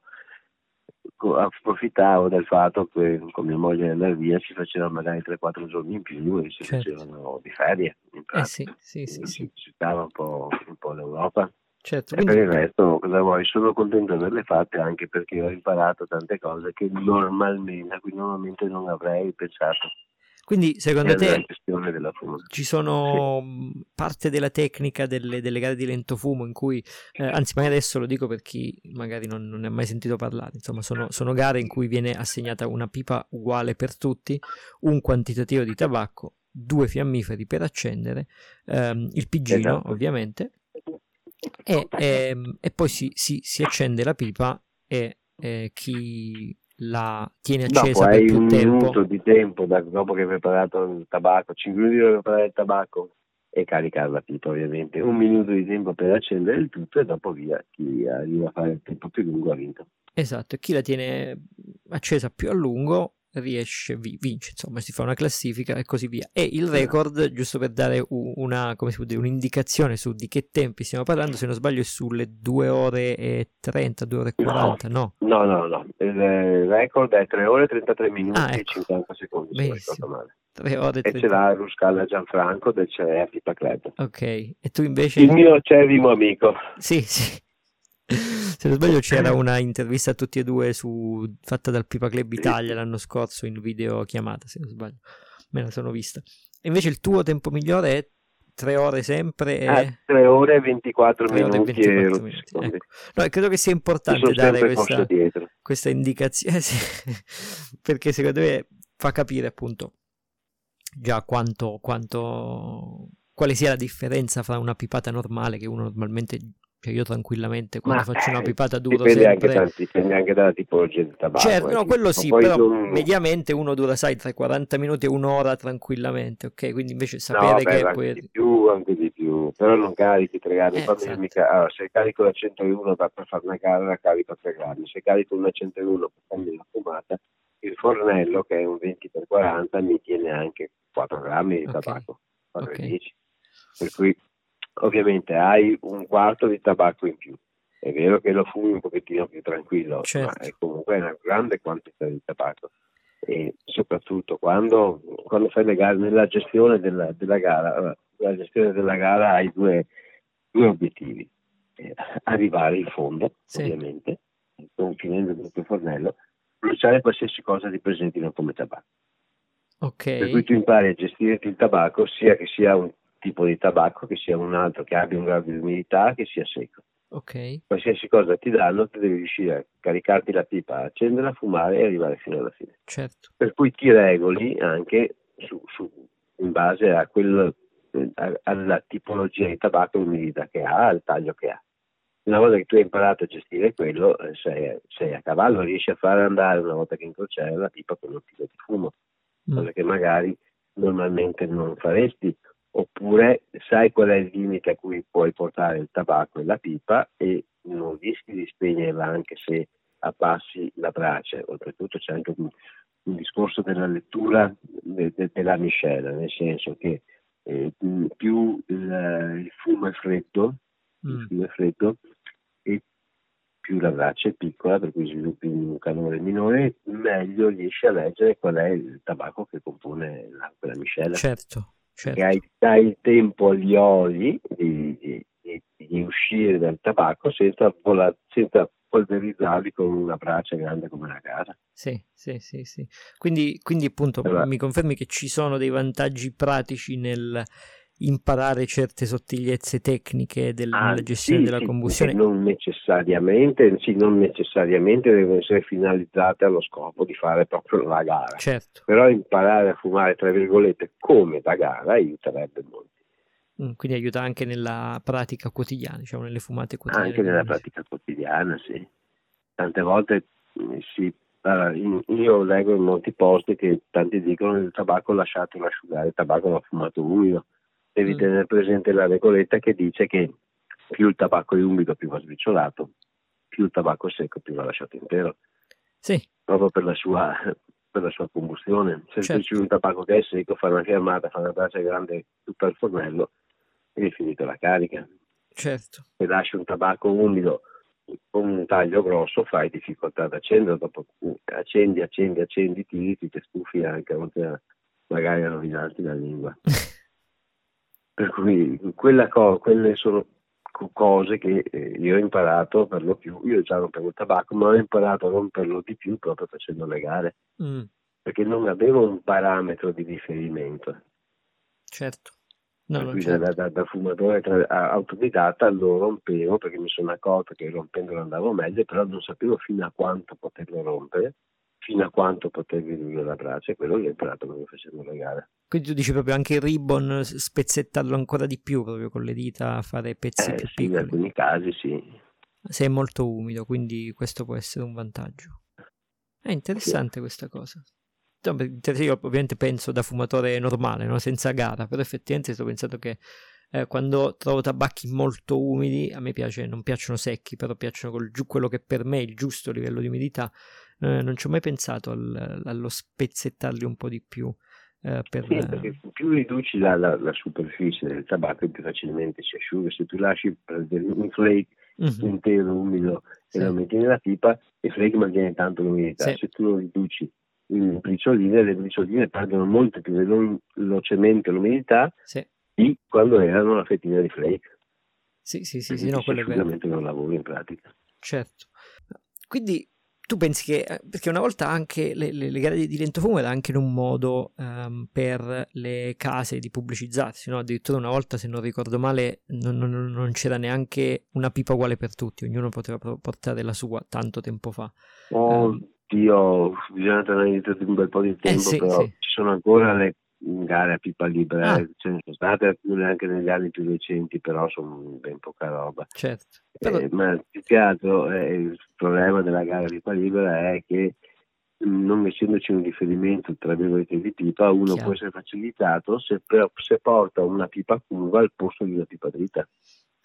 approfittavo del fatto che con mia moglie andare via ci facevano magari 3-4 giorni in più e si certo. facevano di ferie. eh sì, sì, sì, si visitava un po', un po' l'Europa. Certo, e per il resto, cosa vuoi? Sono contento di averle fatte anche perché ho imparato tante cose che normalmente, normalmente non avrei pensato. Quindi secondo te ci sono sì. parte della tecnica delle, delle, gare di lento fumo in cui, eh, anzi magari adesso lo dico per chi magari non, non ne ha mai sentito parlare, insomma sono, sono, gare in cui viene assegnata una pipa uguale per tutti, un quantitativo di tabacco, due fiammiferi per accendere, ehm, il pigino esatto. ovviamente, e, e, ehm, e poi si, si, si, accende la pipa e eh, chi la tiene accesa dopo per più un tempo. minuto di tempo da, dopo che hai preparato il tabacco, 5 minuti per preparare il tabacco e caricare la pipa ovviamente, un minuto di tempo per accendere il tutto e dopo via, chi arriva a fare il tempo più lungo ha vinto. Esatto, e chi la tiene accesa più a lungo riesce, vince, insomma, si fa una classifica e così via. E il record, giusto per dare una, come si può dire, un'indicazione su di che tempi stiamo parlando, se non sbaglio è sulle 2 ore e 30, 2 ore e 40, no? No, no, no, il record è 3 ore e 33 minuti ah, ecco. e 50 secondi, Benissimo. male. 3 ore e 30. ce l'ha Ruscalla Gianfranco del CEA Pipa Club. Ok, e tu invece? Il mio cerimo amico. Sì, sì. Se non sbaglio c'era una intervista a tutti e due su, fatta dal Pipa Club Italia l'anno scorso in video chiamata, se non sbaglio. Me la sono vista. E invece il tuo tempo migliore è 3 ore sempre e... Eh, 3 ore e 24 3 minuti, ore e 24 minuti. Ecco. No, credo che sia importante dare questa, questa indicazione, eh, sì, perché secondo me fa capire appunto già quanto, quanto, quale sia la differenza fra una pipata normale che uno normalmente cioè io tranquillamente quando Ma, faccio una pipata duro dipende sempre... Anche tanti, dipende anche dalla tipologia di tabacco. Certo, eh, no, quello sì, però non... mediamente uno dura, sai, tra i 40 minuti e un'ora tranquillamente, ok? Quindi invece sapere no, che... Beh, poi... di più, anche di più, però non carichi 3 gradi, eh, esatto. mica... allora, se carico la 101 per fare una gara carico a 3 gradi, se carico una 101 per farmi la fumata, il fornello che è un 20x40 mi tiene anche 4 grammi di okay. tabacco, 4 okay. 10. Per cui ovviamente hai un quarto di tabacco in più. È vero che lo fumi un pochettino più tranquillo, certo. ma è comunque una grande quantità di tabacco. E soprattutto quando, quando fai le gare, nella gestione della, della gara, la gestione della gara hai due, due obiettivi. Eh, arrivare in fondo, sì. ovviamente, non finendo il tuo fornello, bruciare qualsiasi cosa ti presentino come tabacco. Okay. Per cui tu impari a gestirti il tabacco sia che sia un tipo di tabacco, che sia un altro che abbia un grado di umidità, che sia secco. Okay. Qualsiasi cosa ti danno, tu devi riuscire a caricarti la pipa, accenderla, fumare e arrivare fino alla fine. Certo. Per cui ti regoli anche su, su, in base a quel, a, alla tipologia di tabacco, l'umidità che ha, al taglio che ha. Una volta che tu hai imparato a gestire quello, eh, sei, sei, a cavallo, riesci a fare andare una volta che incrociare la pipa con un filo di fumo, mm. cosa che magari normalmente non faresti oppure sai qual è il limite a cui puoi portare il tabacco e la pipa e non rischi di spegnerla anche se abbassi la brace. Oltretutto c'è anche un, un discorso della lettura de, de, della miscela, nel senso che eh, più il, il, fumo è freddo, mm. il fumo è freddo e più la brace è piccola, per cui sviluppi un calore minore, meglio riesci a leggere qual è il tabacco che compone la, quella miscela. Certo certo. che hai, dai il tempo agli oli di, di, di, di uscire dal tabacco senza, vola, senza polverizzarli con una braccia grande come una casa. Sì, sì, sì, sì. Quindi, quindi appunto allora, mi confermi che ci sono dei vantaggi pratici nel imparare certe sottigliezze tecniche della ah, gestione sì, della combustione? Non necessariamente, sì, non necessariamente devono essere finalizzate allo scopo di fare proprio la gara. Certo. Però imparare a fumare, tra virgolette, come da gara aiuterebbe molto. Mm, quindi aiuta anche nella pratica quotidiana, diciamo, nelle fumate quotidiane. Anche nella pratica quotidiana, sì. Tante volte mm, sì, allora, io leggo in molti posti che tanti dicono che il tabacco lasciatelo asciugare, il tabacco va fumato umido. Devi mm. tenere presente la regoletta che dice che più il tabacco è umido più va sbriciolato, più il tabacco è secco più va lasciato intero. Sì. Proprio per la sua, per la sua combustione. Se certo. un tabacco che è secco, fa una fermata, fa una braccia grande tutto il fornello e è finita la carica. Certo. Se lasci un tabacco umido con un taglio grosso fai difficoltà ad accendere, dopo accendi, accendi, accendi, tiri, ti stufi anche, oltre a magari a rovinarti la lingua. per cui co- quelle sono cose che eh, io ho imparato per lo più, io già rompevo il tabacco, ma ho imparato a romperlo di più proprio facendo le gare, mm. perché non avevo un parametro di riferimento. Certo. No, quindi certo. da, da, da, fumatore tra, autodidatta lo rompevo perché mi sono accorto che rompendolo andavo meglio, però non sapevo fino a quanto poterlo rompere, fino a quanto poter ridurre la braccia e quello l'ho imparato proprio facendo le gare. Quindi tu dici proprio anche il ribbon, spezzettarlo ancora di più proprio con le dita, fare pezzi eh, più sì, piccoli. In alcuni casi sì. Se è molto umido, quindi questo può essere un vantaggio. È interessante sì. questa cosa. Io ovviamente penso da fumatore normale, no? senza gara, però effettivamente sto pensando che eh, quando trovo tabacchi molto umidi, a me piace, non piacciono secchi, però piacciono col, quello che per me è il giusto livello di umidità. Eh, non ci ho mai pensato al, allo spezzettarli un po' di più. Eh, per... Sì, perché più riduci la, la, la, superficie del tabacco, più facilmente si asciuga. Se tu lasci un flake mm-hmm. intero umido e sì. lo metti nella pipa, il flake mantiene tanto l'umidità. Sì. Se tu lo riduci in bricioline, le bricioline perdono molto più velocemente l'umidità sì. di quando erano la fettina di flake. Sì, sì, sì, sì no, quello è vero. non lavoro in pratica. Certo. Quindi tu pensi che, eh, perché una volta anche le, le, le gare di lentofumo era anche un modo um, per le case di pubblicizzarsi, no? addirittura una volta se non ricordo male non, non, non, c'era neanche una pipa uguale per tutti, ognuno poteva portare la sua tanto tempo fa. Oh, um, Dio, bisogna tenere un bel po' di eh, tempo, eh sì, però sì. ci sono ancora le gare a pipa libera, ah. Ce ne sono state alcune anche negli anni più recenti, però sono ben poca roba. Certo. Però... Eh, ma più che altro eh, il problema della gara a pipa libera è che mm, non essendoci un riferimento tra virgolette di pipa, uno Chiaro. può essere facilitato se, se, porta una pipa curva al posto di una pipa dritta.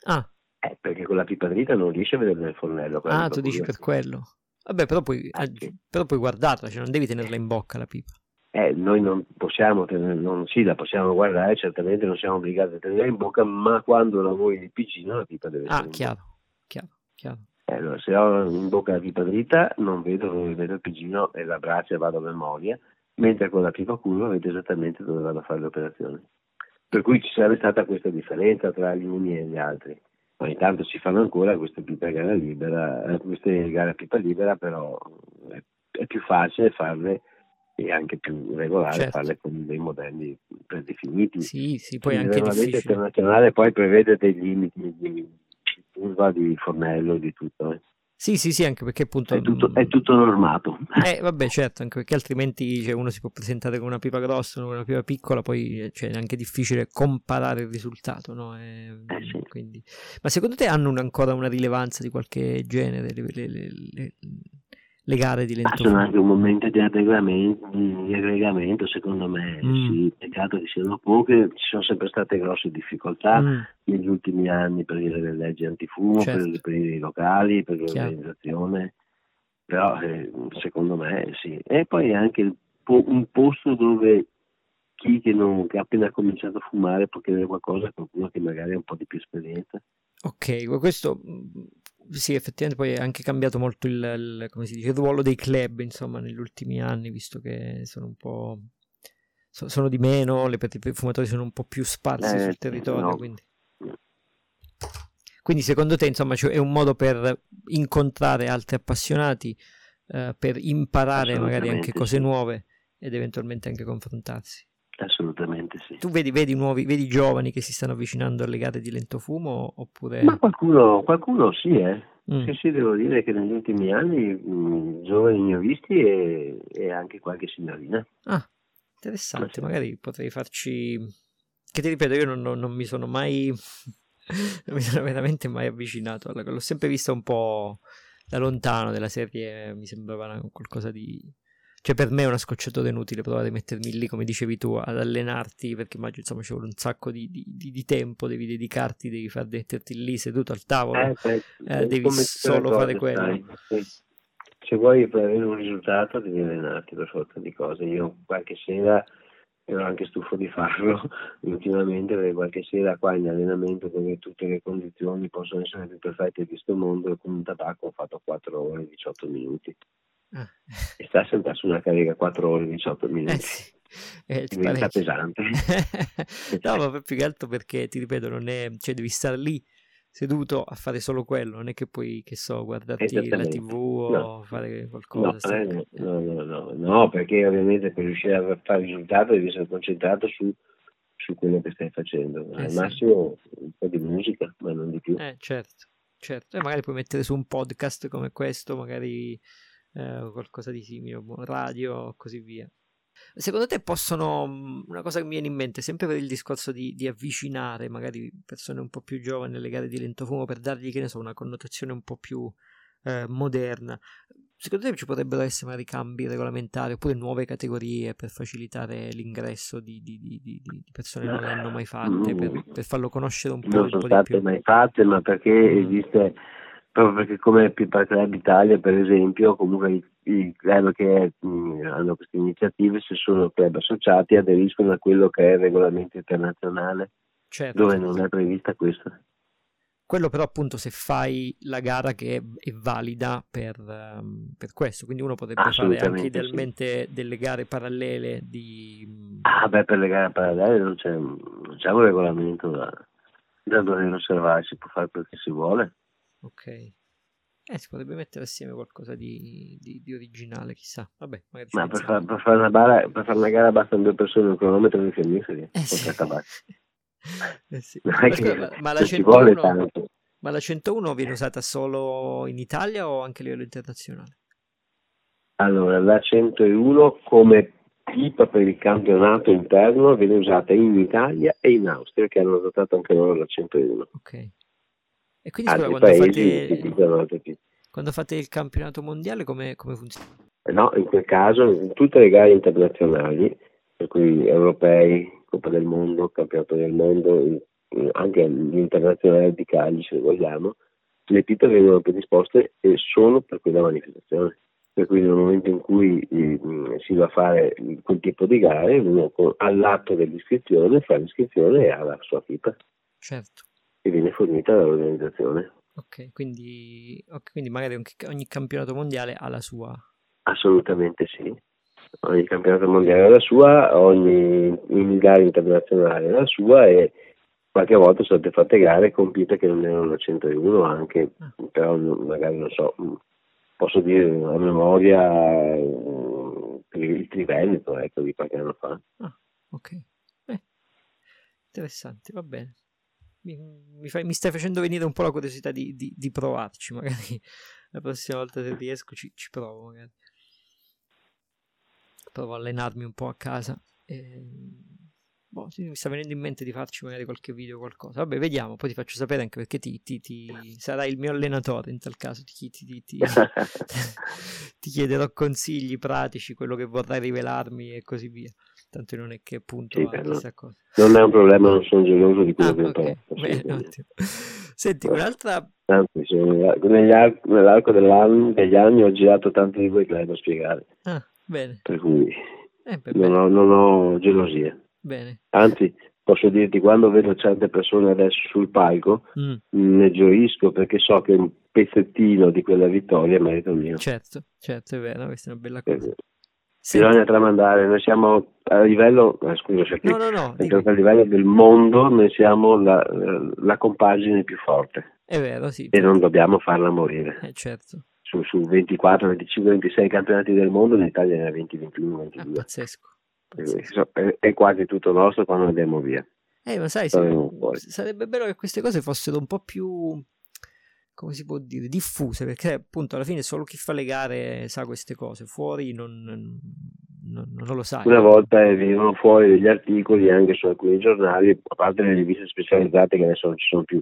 Ah. Eh, perché con la pipa dritta non riesce a vedere nel fornello. Ah, tu dici per quello. Vabbè, però puoi, ah, però puoi guardarla, cioè non devi tenerla in bocca la pipa. Eh, noi non possiamo tenere, non, sì, la possiamo guardare, certamente non siamo obbligati a tenerla in bocca, ma quando lavori di piccino la pipa deve essere Ah, chiaro, chiaro, chiaro. Eh, allora, se ho in bocca la pipa dritta non vedo dove vedo il piccino e la braccia vado a memoria, mentre con la pipa curva vedo esattamente dove vado a fare le operazioni. Per cui ci sarebbe stata questa differenza tra gli uni e gli altri ogni tanto si fanno ancora queste pipe a gara libera, eh, queste gare a pipa libera, però è, è più facile farle e anche più regolare certo. farle con dei modelli predefiniti. Sì, sì, poi anche la legge internazionale poi prevede dei limiti di curva, di fornello, di tutto. Eh. Sì, sì, sì, anche perché appunto... È tutto, è tutto normato. Eh, vabbè, certo, anche perché altrimenti cioè, uno si può presentare con una pipa grossa, con una pipa piccola, poi cioè, è anche difficile comparare il risultato, no? E, eh, sì. quindi... Ma secondo te hanno un, ancora una rilevanza di qualche genere le, le, le, le gare di lento? sono anche un momento di aggregamento, di aggregamento secondo me, mm. sì, peccato che siano poche, ci sono sempre state grosse difficoltà mm. negli ultimi anni per le leggi antifumo, certo. per, i locali, per l'organizzazione, però eh, secondo me sì. E poi anche un posto dove chi che, non, che ha appena cominciato a fumare può chiedere qualcosa a qualcuno che magari ha un po' di più esperienza. Ok, questo sì, effettivamente poi è anche cambiato molto il, il, dice, il, ruolo dei club, insomma, negli ultimi anni, visto che sono un po'... So, sono di meno, le, i fumatori sono un po' più sparsi eh, sul territorio, no. quindi... Quindi secondo te, insomma, cioè, è un modo per incontrare altri appassionati, eh, per imparare magari anche cose nuove ed eventualmente anche confrontarsi? Assolutamente sì. Tu vedi, vedi, nuovi, vedi giovani che si stanno avvicinando alle gare di lentofumo oppure... Ma qualcuno, qualcuno sì, eh. Mm. Sì, sì, devo dire che negli ultimi anni mh, mm, giovani ne ho visti e, e, anche qualche signorina. Ah, interessante, sì. magari potrei farci che ti ripeto, io non, non, non mi sono mai non mi sono veramente mai avvicinato alla l'ho sempre vista un po' da lontano della serie, mi sembrava qualcosa di cioè per me è una scocciatura inutile provare a mettermi lì, come dicevi tu, ad allenarti, perché immagino insomma ci vuole un sacco di, di, di, tempo, devi dedicarti, devi far metterti lì seduto al tavolo, eh, beh, eh, devi solo fare quello. Sì. Se vuoi avere un risultato devi allenarti per forza di cose. Io qualche sera ero anche stufo di farlo ultimamente perché qualche sera qua in allenamento dove tutte le condizioni possono essere più perfette di questo mondo con un tabacco ho fatto 4 ore e 18 minuti Ah. E sta sempre su una carica 4 ore e 18 minuti. Eh sì. Eh, diventa pesante. no, ma più che altro perché ti ripeto, non è, cioè devi stare lì seduto a fare solo quello, non è che puoi, che so, guardarti la tv o no. fare qualcosa. No, eh, no, no, no, no, perché ovviamente per riuscire a fare il risultato devi essere concentrato su, su quello che stai facendo. Eh, Al sì. massimo un po' di musica, ma non di più. Eh, certo, certo. E magari puoi mettere su un podcast come questo, magari eh, qualcosa di simile, boh, radio, così via. Secondo te possono, una cosa che mi viene in mente, sempre per il discorso di, di, avvicinare magari persone un po' più giovani alle gare di lentofumo per dargli, che ne so, una connotazione un po' più eh, moderna, secondo te ci potrebbero essere magari cambi regolamentari oppure nuove categorie per facilitare l'ingresso di, di, di, di persone che non le hanno mai fatte, per, per farlo conoscere un po', non sono state mai fatte, ma perché mm. esiste proprio perché come Pipa Club Italia per esempio comunque i, club che mh, mm, hanno queste iniziative se sono club associati aderiscono a quello che è il regolamento internazionale certo. dove non è prevista questa quello però appunto se fai la gara che è, è valida per, um, per, questo quindi uno potrebbe fare anche idealmente sì. delle gare parallele di... ah beh per le gare parallele non c'è, non c'è un regolamento da, da dover osservare si può fare quel che si vuole Ok. Eh, si potrebbe mettere assieme qualcosa di, di, di originale, chissà. Vabbè, magari Ma per, far, per, fare una bara, per fare una gara bastano due persone, un cronometro di fiammiferi. Eh sì. eh sì. Ma, scusa, ma, la 101, ma la 101 viene usata solo in Italia o anche a livello internazionale? Allora, la 101 come pipa per il campionato interno viene usata in Italia e in Austria, che hanno adottato anche loro la 101. Ok. E quindi scusa, quando, fate, quando fate il campionato mondiale come, come funziona? Eh, no, in quel caso in tutte le gare internazionali, per cui europei, Coppa del Mondo, Campionato del Mondo, anche l'internazionale di Cagli se vogliamo, le pipe vengono predisposte e sono per quella manifestazione. Per cui nel momento in cui eh, si va a fare quel tipo di gare, uno all'atto dell'iscrizione fa l'iscrizione e ha la sua pipa. Certo che viene fornita dall'organizzazione. Ok, quindi, okay, quindi magari ogni campionato mondiale ha la sua. Assolutamente sì. Ogni campionato mondiale ha la sua, ogni gara internazionale ha la sua e qualche volta sono state fatte gare con piste che non erano la 101 anche, ah. però magari non so, posso dire a memoria il Triveneto ecco, di qualche anno fa. Ah, ok. Eh, interessante, va bene mi, mi, fai, mi, stai facendo venire un po' la curiosità di, di, di provarci. Magari la prossima volta se riesco ci, ci provo. Magari. Provo a allenarmi un po' a casa. E... Boh, sì, mi sta venendo in mente di farci magari qualche video o qualcosa. Vabbè, vediamo, poi ti faccio sapere anche perché ti, ti, ti... sarai il mio allenatore in tal caso. Ti, ti, chiederò consigli pratici, quello che vorrai rivelarmi e così via tanto non è che appunto sì, cosa. Non è un problema, non sono geloso di quello ah, che okay. Bene, Senti, un'altra... Anzi, negli, nell'arco degli anni ho girato tanti di voi che devo spiegare. Ah, bene. Per cui eh, non, ho, non, ho, gelosia. Bene. Anzi, posso dirti, quando vedo certe persone adesso sul palco, mm. ne gioisco perché so che un pezzettino di quella vittoria è merito mio. Certo, certo, è vero, questa è una bella cosa. Eh, Bisogna tramandare, noi siamo a livello, eh, scusa, no, no, no, a livello del mondo noi siamo la, la, compagine più forte. È vero, sì. E non dobbiamo farla morire. Eh, certo. Su, su 24, 25, 26 campionati del mondo in Italia ne ha 20, 21, 22. È pazzesco. pazzesco. È, è, quasi tutto nostro quando andiamo via. Eh, ma sai, sì, sarebbe bello che queste cose fossero un po' più come si può dire, diffuse, perché appunto alla fine solo chi fa le gare sa queste cose, fuori non, non, non lo sai. Una volta venivano fuori degli articoli anche su alcuni giornali, a parte le riviste specializzate che adesso non ci sono più.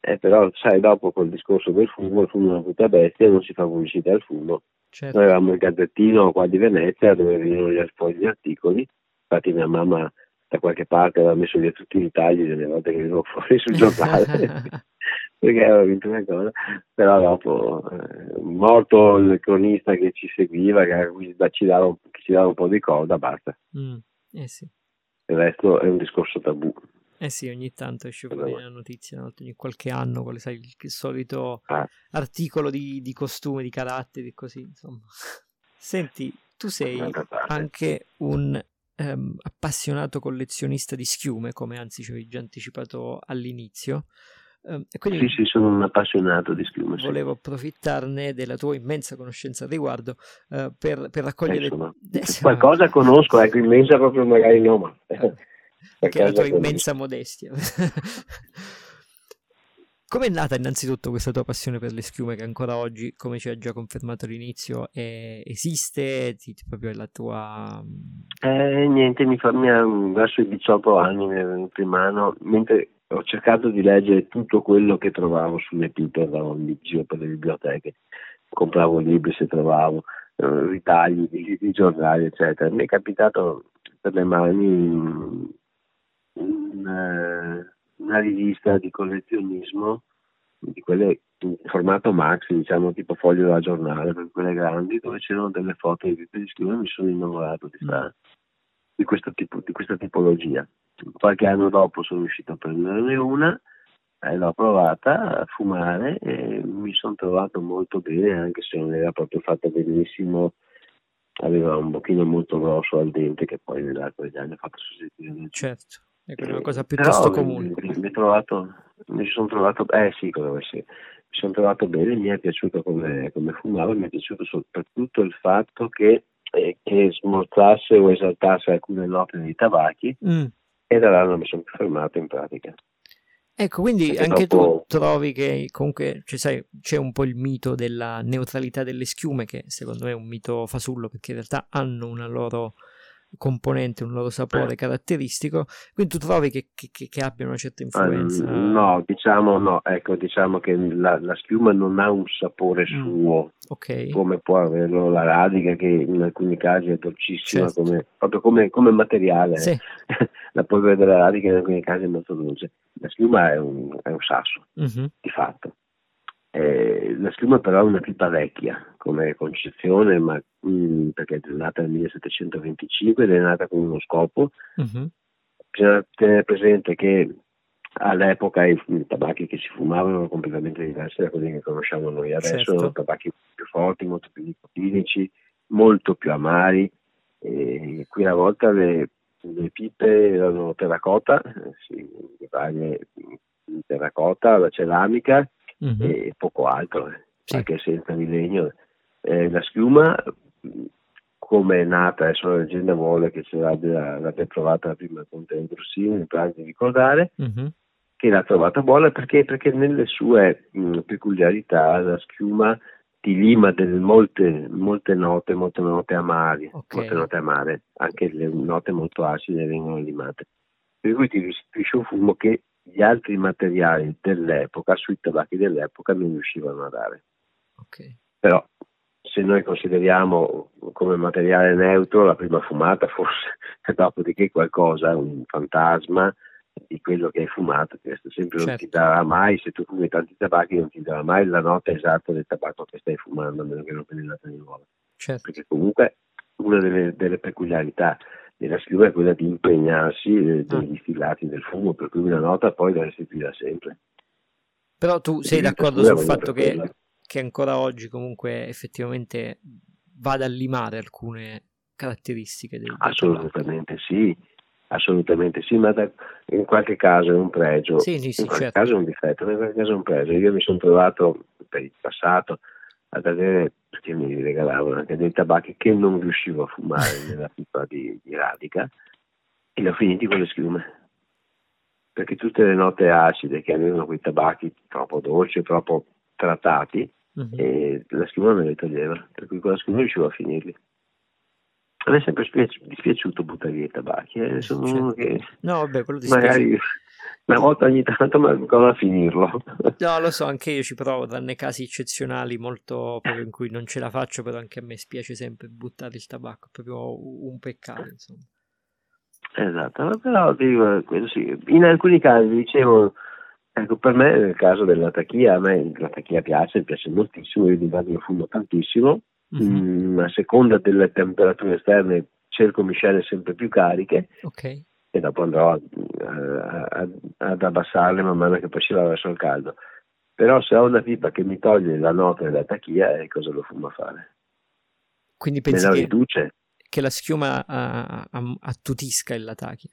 Eh, però sai, dopo col discorso del fumo, il fumo è una puta bestia, non si fa pubblicità al fumo. Certo. Noi avevamo il gazzettino qua di Venezia dove venivano fuori gli articoli, infatti mia mamma da qualche parte aveva messo via tutti i tagli delle volte che venivano fuori sul giornale. perché aveva vinto una cosa, però dopo eh, morto il cronista che ci seguiva, che ci dava, che ci dava un po' di coda, basta. Mm, eh sì. Il resto è un discorso tabù. Eh sì, ogni tanto esce fuori una notizia, no? ogni qualche anno, quale, sai, il, solito ah. articolo di, di, costume, di caratteri, così, insomma. Senti, tu sei anche un um, appassionato collezionista di schiume, come anzi ci avevi già anticipato all'inizio. Ehm, quindi sì, sì, sono un appassionato di schiuma. Volevo sì. approfittarne della tua immensa conoscenza al riguardo uh, per, per, raccogliere... Insomma, qualcosa conosco, ecco, immensa proprio magari no, ma... Perché la tua immensa modestia. Come è nata innanzitutto questa tua passione per le schiume che ancora oggi, come ci ha già confermato all'inizio, è, esiste? Ti, proprio è la tua... Eh, niente, mi fa, mi ha, verso i 18 anni in mano, mentre ho cercato di leggere tutto quello che trovavo sulle pipe, andavo in giro per le biblioteche, compravo libri se trovavo, eh, ritagli di, di, giornali, eccetera. Mi è capitato per le mani una, una rivista di collezionismo, di quelle in formato maxi, diciamo tipo foglio da giornale, per quelle grandi, dove c'erano delle foto di di schiuma e mi sono innamorato di, sta, di, tipo, di questa tipologia. Qualche anno dopo sono riuscito a prenderne una e l'ho provata a fumare e mi sono trovato molto bene anche se non era proprio fatta benissimo. Aveva un bocchino molto grosso al dente che poi nell'arco degli anni ha fatto sostituire certo è una cosa piuttosto Però comune. mi, mi, trovato, mi sono trovato eh sì sì mi sono trovato bene mi è piaciuto come, come fumavo mi è piaciuto soprattutto il fatto che, eh, che smorzasse o esaltasse alcune note dei tabacchi mm e da là non mi sono più fermato in pratica. Ecco, quindi Perché anche dopo... tu trovi che comunque cioè, sai, c'è un po' il mito della neutralità delle schiume, che secondo me è un mito fasullo perché in realtà hanno una loro componente, un loro sapore caratteristico, quindi tu trovi che, che, che abbiano una certa influenza? Uh, no, diciamo no, ecco, diciamo che la, la schiuma non ha un sapore mm. suo, okay. come può averlo la radica che in alcuni casi è dolcissima, certo. come, proprio come, come materiale, sì. la polvere della radica in alcuni casi è molto dolce, la schiuma è un, è un sasso, mm-hmm. di fatto. Eh, la schiuma però è una pipa vecchia come concezione, ma, mh, mm, perché è nata nel 1725 ed è nata con uno scopo. Uh-huh. Bisogna tenere presente che all'epoca i, i, tabacchi che si fumavano erano completamente diversi da quelli che conosciamo noi adesso, certo. erano tabacchi più forti, molto più nicotinici, molto più amari. E qui una volta le, le pipe erano terracotta, eh, sì, varie terracotta, la ceramica, mm-hmm. e poco altro, eh. sì. anche senza di legno. Eh, la schiuma, come è nata, adesso la leggenda vuole che ce l'abbia, l'abbia trovata prima Conte Ambrosini, mi pare di ricordare, mm-hmm. che l'ha trovata buona perché, perché nelle sue mh, peculiarità la schiuma ti lima delle molte, molte note, molte note amare, okay. molte note amare, anche le note molto acide vengono limate. Per cui ti restituisce un fumo che gli altri materiali dell'epoca, sui tabacchi dell'epoca, non riuscivano a dare. Okay. Però se noi consideriamo come materiale neutro la prima fumata, forse dopodiché qualcosa, un fantasma di quello che hai fumato, questo sempre certo. non ti darà mai, se tu fumi tanti tabacchi, non ti darà mai la nota esatta del tabacco che stai fumando, a meno che non prendi la di nuova. Certo. Perché comunque una delle, delle peculiarità nella schiuma è quella di impegnarsi eh, ah. distillati del fumo, per cui una nota poi la restituirà sempre. Però tu sei d'accordo sul fatto che, che, ancora oggi comunque effettivamente vada a limare alcune caratteristiche del, Assolutamente sì, assolutamente sì, ma da, in qualche caso è un pregio, sì, sì, sì, in qualche certo. caso è un difetto, in qualche caso è un pregio. Io mi sono trovato per il passato ad avere, perché mi regalavano anche dei tabacchi che non riuscivo a fumare nella pipa di, di radica e li ho finiti con le schiume. Perché tutte le note acide che avevano quei tabacchi troppo dolci, troppo trattati, uh-huh. la schiuma me le toglieva, per cui con la schiuma riuscivo a finirli. A me è sempre dispiaciuto buttare via i tabacchi. Eh. Sono certo. uno che no, vabbè, quello magari una volta ogni tanto mi ancora a finirlo. No, lo so, anche io ci provo, tranne casi eccezionali molto proprio in cui non ce la faccio, però anche a me spiace sempre buttare il tabacco, è proprio un peccato, insomma. Esatto, però dico, sì. in alcuni casi dicevo, ecco per me nel caso della tachia, a me la tachia piace, mi piace moltissimo, io di base lo fumo tantissimo, mm-hmm. mm, a seconda delle temperature esterne cerco miscele sempre più cariche okay. E dopo andrò a, a, a, ad abbassarle man mano che poi si va verso il caldo. Però se ho una pipa che mi toglie la nota della tachia, eh, cosa lo fumo a fare? Quindi pensi Me la che... riduce? che la schiuma attutisca il latachia.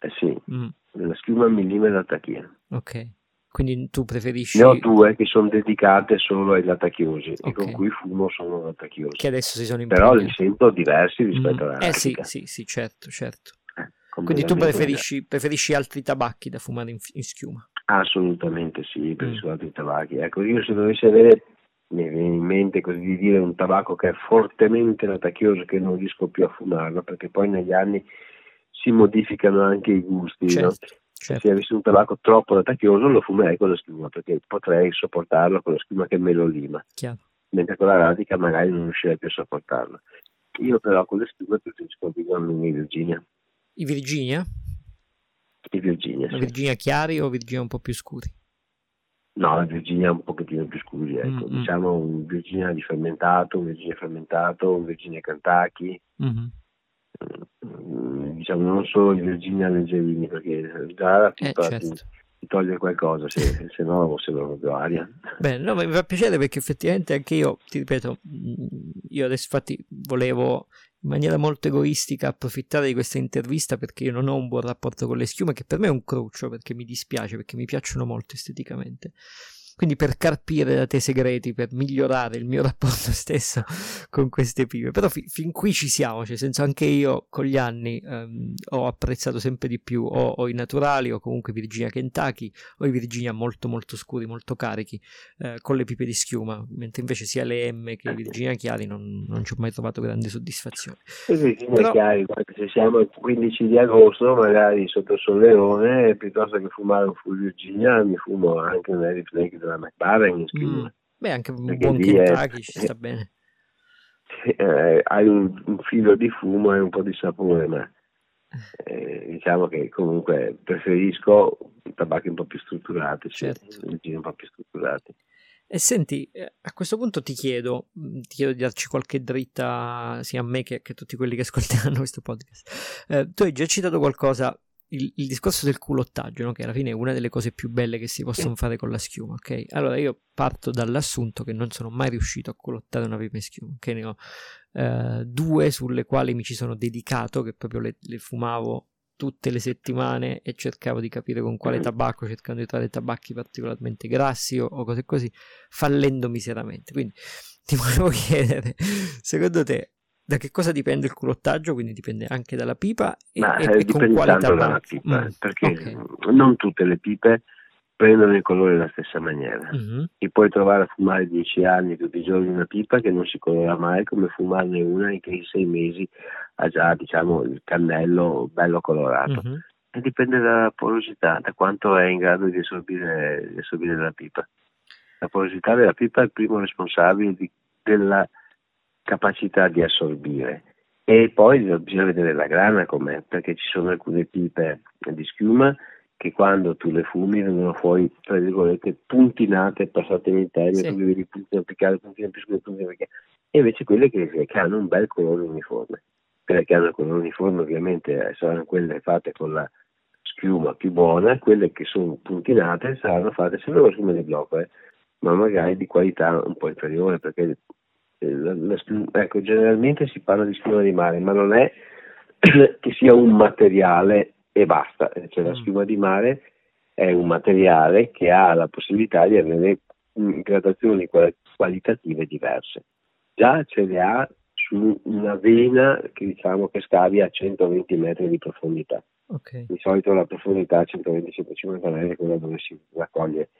Eh sì, mm. la schiuma millime la tachia. Ok, quindi tu preferisci... Ne ho due che sono dedicate solo ai latachiosi okay. e con cui fumo sono latachiosi. Che adesso si sono impegnati. Però li sento diversi rispetto mm. alla Eh sì, sì, sì, certo, certo. Quindi tu preferisci, preferisci, altri tabacchi da fumare in, in schiuma? Assolutamente sì, preferisco mm. altri tabacchi. Ecco, io se dovessi avere mi viene in mente così di dire un tabacco che è fortemente latachioso che non riesco più a fumarlo perché poi negli anni si modificano anche i gusti certo, no? certo. se avessi un tabacco troppo latachioso lo fumerei con la schiuma perché potrei sopportarlo con la schiuma che me lo lima Chiaro. mentre con la radica magari non riuscirei più a sopportarlo io però con le schiume preferisco i Virginia i Virginia? i Virginia, sì. Virginia chiari o Virginia un po' più scuri? No, la Virginia è un pochettino più scuri, ecco. Mm-hmm. diciamo un Virginia di fermentato, un Virginia fermentato, un Virginia Kentucky. Mm-hmm. Mm, diciamo non solo i Virginia leggerini, perché già eh, certo. ti, toglie qualcosa, se, se no sembra proprio aria. Beh, no, mi fa piacere perché effettivamente anche io, ti ripeto, mm, io adesso infatti volevo in maniera molto egoistica approfittare di questa intervista perché io non ho un buon rapporto con le schiume, che per me è un cruccio perché mi dispiace, perché mi piacciono molto esteticamente. Quindi per carpire da te segreti, per migliorare il mio rapporto stesso con queste pive. Però fi- fin qui ci siamo, cioè, senso anche io con gli anni ehm, ho apprezzato sempre di più o, o, i naturali o comunque Virginia Kentucky o i Virginia molto molto scuri, molto carichi, eh, con le pipe di schiuma, mentre invece sia le M che i Virginia chiari non, non ci ho mai trovato grande soddisfazione. I Virginia Però... chiari, se siamo il 15 di agosto, magari sotto il soleone, piuttosto che fumare un full Virginia, mi fumo anche un Harry Flake della McLaren mm. Beh, anche un Perché buon Kentucky è, ci sta bene. Eh, hai un, un, filo di fumo e un po' di sapore, ma eh, diciamo che comunque preferisco tabacchi un po' più strutturati, certo. un po' più strutturati. E senti, eh, a questo punto ti chiedo, mm, ti chiedo di darci qualche dritta sia a me che, che a tutti quelli che ascolteranno questo podcast. Eh, tu hai già citato qualcosa il, il, discorso del culottaggio, no? che alla fine è una delle cose più belle che si possono fare con la schiuma, ok? Allora io parto dall'assunto che non sono mai riuscito a culottare una pipa in schiuma, che ne ho eh, due sulle quali mi ci sono dedicato, che proprio le, le, fumavo tutte le settimane e cercavo di capire con quale tabacco, cercando di trovare tabacchi particolarmente grassi o, o cose così, fallendo miseramente. Quindi ti volevo chiedere, secondo te da che cosa dipende il culottaggio? Quindi dipende anche dalla pipa e, Ma, e, e con quale dalla pipa, mm. perché okay. non tutte le pipe prendono il colore nella stessa maniera. Mm-hmm. Ti puoi trovare a fumare dieci anni tutti i giorni una pipa che non si colora mai, come fumarne una che in sei mesi ha già diciamo, il cannello bello colorato. Mm-hmm. E dipende dalla porosità, da quanto è in grado di assorbire, di assorbire la pipa. La porosità della pipa è il primo responsabile di, della capacità di assorbire. E poi bisogna vedere la grana com'è, perché ci sono alcune pipe di schiuma che quando tu le fumi vengono fuori, tra virgolette, puntinate, passatemi il termine, sì. tu vedi puntine applicate, puntine più scure, puntine e invece quelle che, che, hanno un bel colore uniforme. Quelle che hanno il colore uniforme ovviamente eh, saranno quelle fatte con la schiuma più buona, quelle che sono puntinate saranno fatte sempre con la schiuma di blocco, eh, ma magari di qualità un po' inferiore, perché ecco, generalmente si parla di schiuma di mare, ma non è che sia un materiale e basta, cioè la mm. schiuma di mare è un materiale che ha la possibilità di avere gradazioni qualitative diverse. Già ce le ha su una vena che diciamo che scavi a 120 metri di profondità. Okay. Di solito la profondità a 120-150 metri è quella dove si raccoglie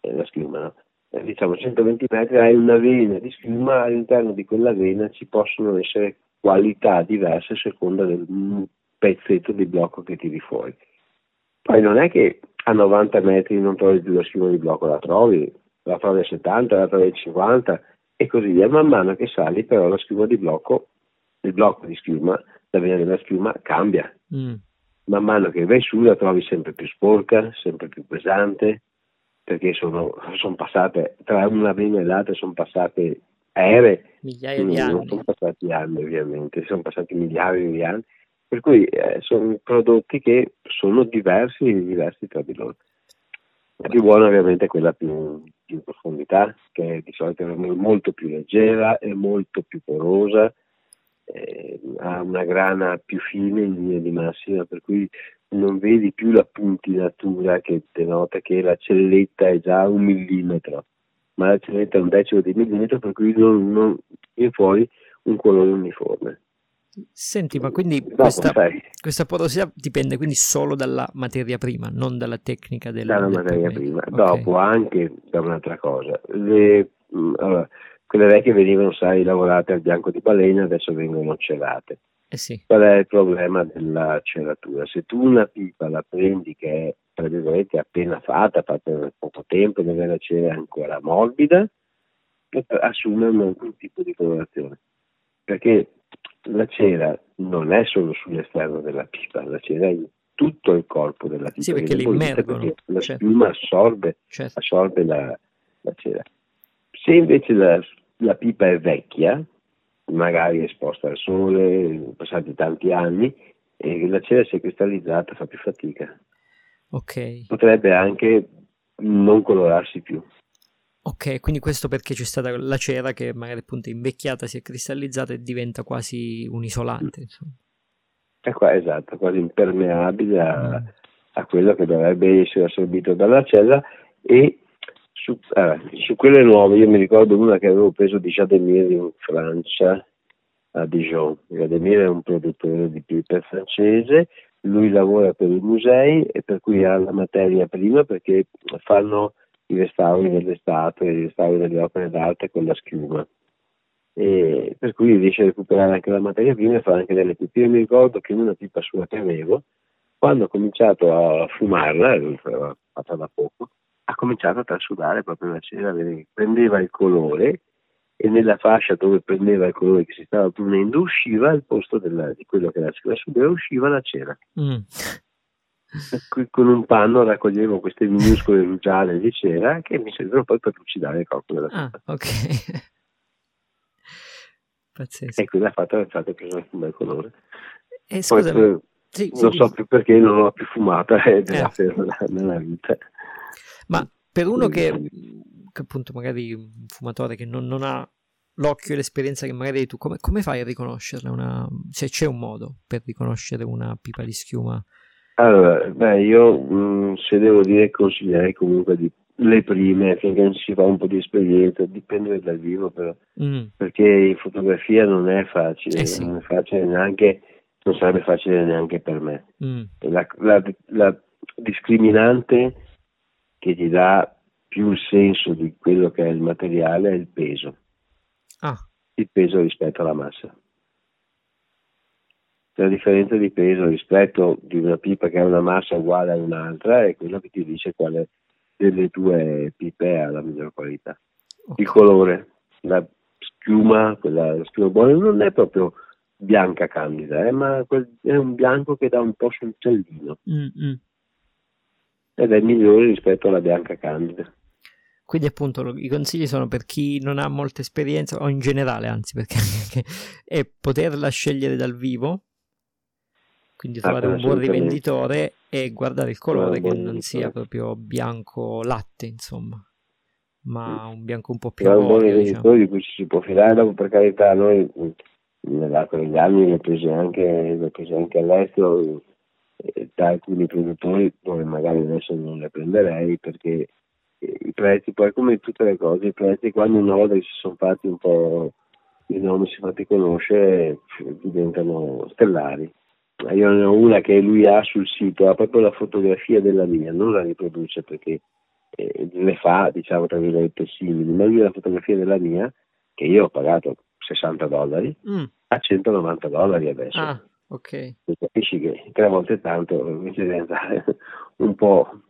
eh, la schiuma. No? Eh, diciamo 120 metri hai una vena di schiuma, all'interno di quella vena ci possono essere qualità diverse a seconda del pezzetto di blocco che tiri fuori. Poi non è che a 90 metri non trovi più la schiuma di blocco, la trovi, la trovi a 70, la trovi a 50 e così via. Man mano che sali però la schiuma di blocco, il blocco di schiuma, la vena della schiuma cambia. Mm. Man mano che vai su la trovi sempre più sporca, sempre più pesante, perché sono, sono passate, tra una vena e l'altra sono passate ere. Migliaia di anni. Non sono passati anni ovviamente, sono passati migliaia di anni. Per cui eh, sono prodotti che sono diversi, diversi tra di loro. La più buona ovviamente è quella più, più in profondità, che di solito è molto più leggera e molto più porosa, eh, ha una grana più fine in linea di massima, per cui non vedi più la puntinatura che denota che la celletta è già un millimetro, ma la celletta è un decimo di millimetro, per cui non, non viene fuori un colore uniforme. Senti, ma quindi questa, questa, porosità dipende quindi solo dalla materia prima, non dalla tecnica del Dalla materia prima. Okay. Dopo anche da un'altra cosa. Le, mm, allora, quelle vecchie venivano, sai, lavorate al bianco di balena, adesso vengono celate. Eh sì. Qual è il problema della celatura? Se tu una pipa la prendi che è, tra virgolette, appena fatta, fatta per poco tempo, deve la cera ancora morbida, assume un, un tipo di colorazione. Perché la cera non è solo sull'esterno della pipa, la cera è in tutto il corpo della pipa. Sì, perché l'immergono. La certo. schiuma assorbe, certo. assorbe la, la, cera. Se invece la, la pipa è vecchia, magari esposta al sole, passati tanti anni, e la cera si è cristallizzata, fa più fatica. Ok. Potrebbe anche non colorarsi più. Ok, quindi questo perché c'è stata la cera che magari appunto invecchiata, si è cristallizzata e diventa quasi un isolante. Insomma. È qua, esatto, quasi impermeabile a, mm. a, quello che dovrebbe essere assorbito dalla cella e su, eh, su, quelle nuove, io mi ricordo una che avevo preso di Jademir in Francia, a Dijon. Jademir è un produttore di pipe francese, lui lavora per i musei e per cui ha la materia prima perché fanno i restauri delle statue, i restauri delle opere d'arte con la schiuma. E per cui riesce a recuperare anche la materia prima e fare anche delle pipe. Io mi ricordo che una pipa sua che avevo, quando ho cominciato a fumarla, fatta da poco, ha cominciato a trasudare proprio la cera, prendeva il colore e nella fascia dove prendeva il colore che si stava punendo usciva al posto della, di quello che era la sudera, usciva la cera. Mm con un panno raccoglievo queste minuscole rugiade di cera che mi servivano poi per lucidare il corpo della ah, ok. Pazzesco. E quindi ha fatto alzate e preso un bel colore. E scusami, poi, sì, non sì, so più perché non l'ho più fumata eh, eh. nella vita. Ma per uno che, che, appunto magari un fumatore che non, non ha l'occhio e l'esperienza che magari hai tu, come, come fai a riconoscerla? Una, se c'è un modo per riconoscere una pipa di schiuma allora, beh, io mh, mm, se devo dire consiglierei comunque di, le prime, finché si fa un po' di esperienza, dipende dal vivo però, mm. perché in fotografia non è facile, eh sì. non è facile neanche, non sarebbe facile neanche per me. Mm. La, la, la discriminante che ti dà più il senso di quello che è il materiale è il peso. Ah. Il peso rispetto alla massa la differenza di peso rispetto di una pipa che ha una massa uguale a un'altra è quello che ti dice quale delle due pipe ha la miglior qualità. Okay. Il colore, la schiuma, quella la schiuma buona non è proprio bianca candida, eh, ma è un bianco che dà un po' sul cellino. Mm-hmm. Ed è migliore rispetto alla bianca candida. Quindi appunto i consigli sono per chi non ha molta esperienza o in generale anzi perché è poterla scegliere dal vivo quindi trovare un buon rivenditore e guardare il colore che non sia proprio bianco latte, insomma, ma un bianco un po' più un buon rivenditore diciamo. di cui ci si può fidare, dopo per carità noi nell'arco degli anni le prese anche, le prese anche all'estero da alcuni produttori dove magari adesso non le prenderei perché eh, i prezzi poi come tutte le cose i prezzi quando una volta che si sono fatti un po' i nomi si fatti conoscere diventano stellari io ne ho una che lui ha sul sito, ha proprio la fotografia della mia, non la riproduce perché eh, le fa, diciamo, tra virgolette simili, ma lui ha la fotografia della mia, che io ho pagato 60 dollari, mm. a 190 dollari adesso. Ah, ok. Capisci che tre volte tanto invece di diventare un po',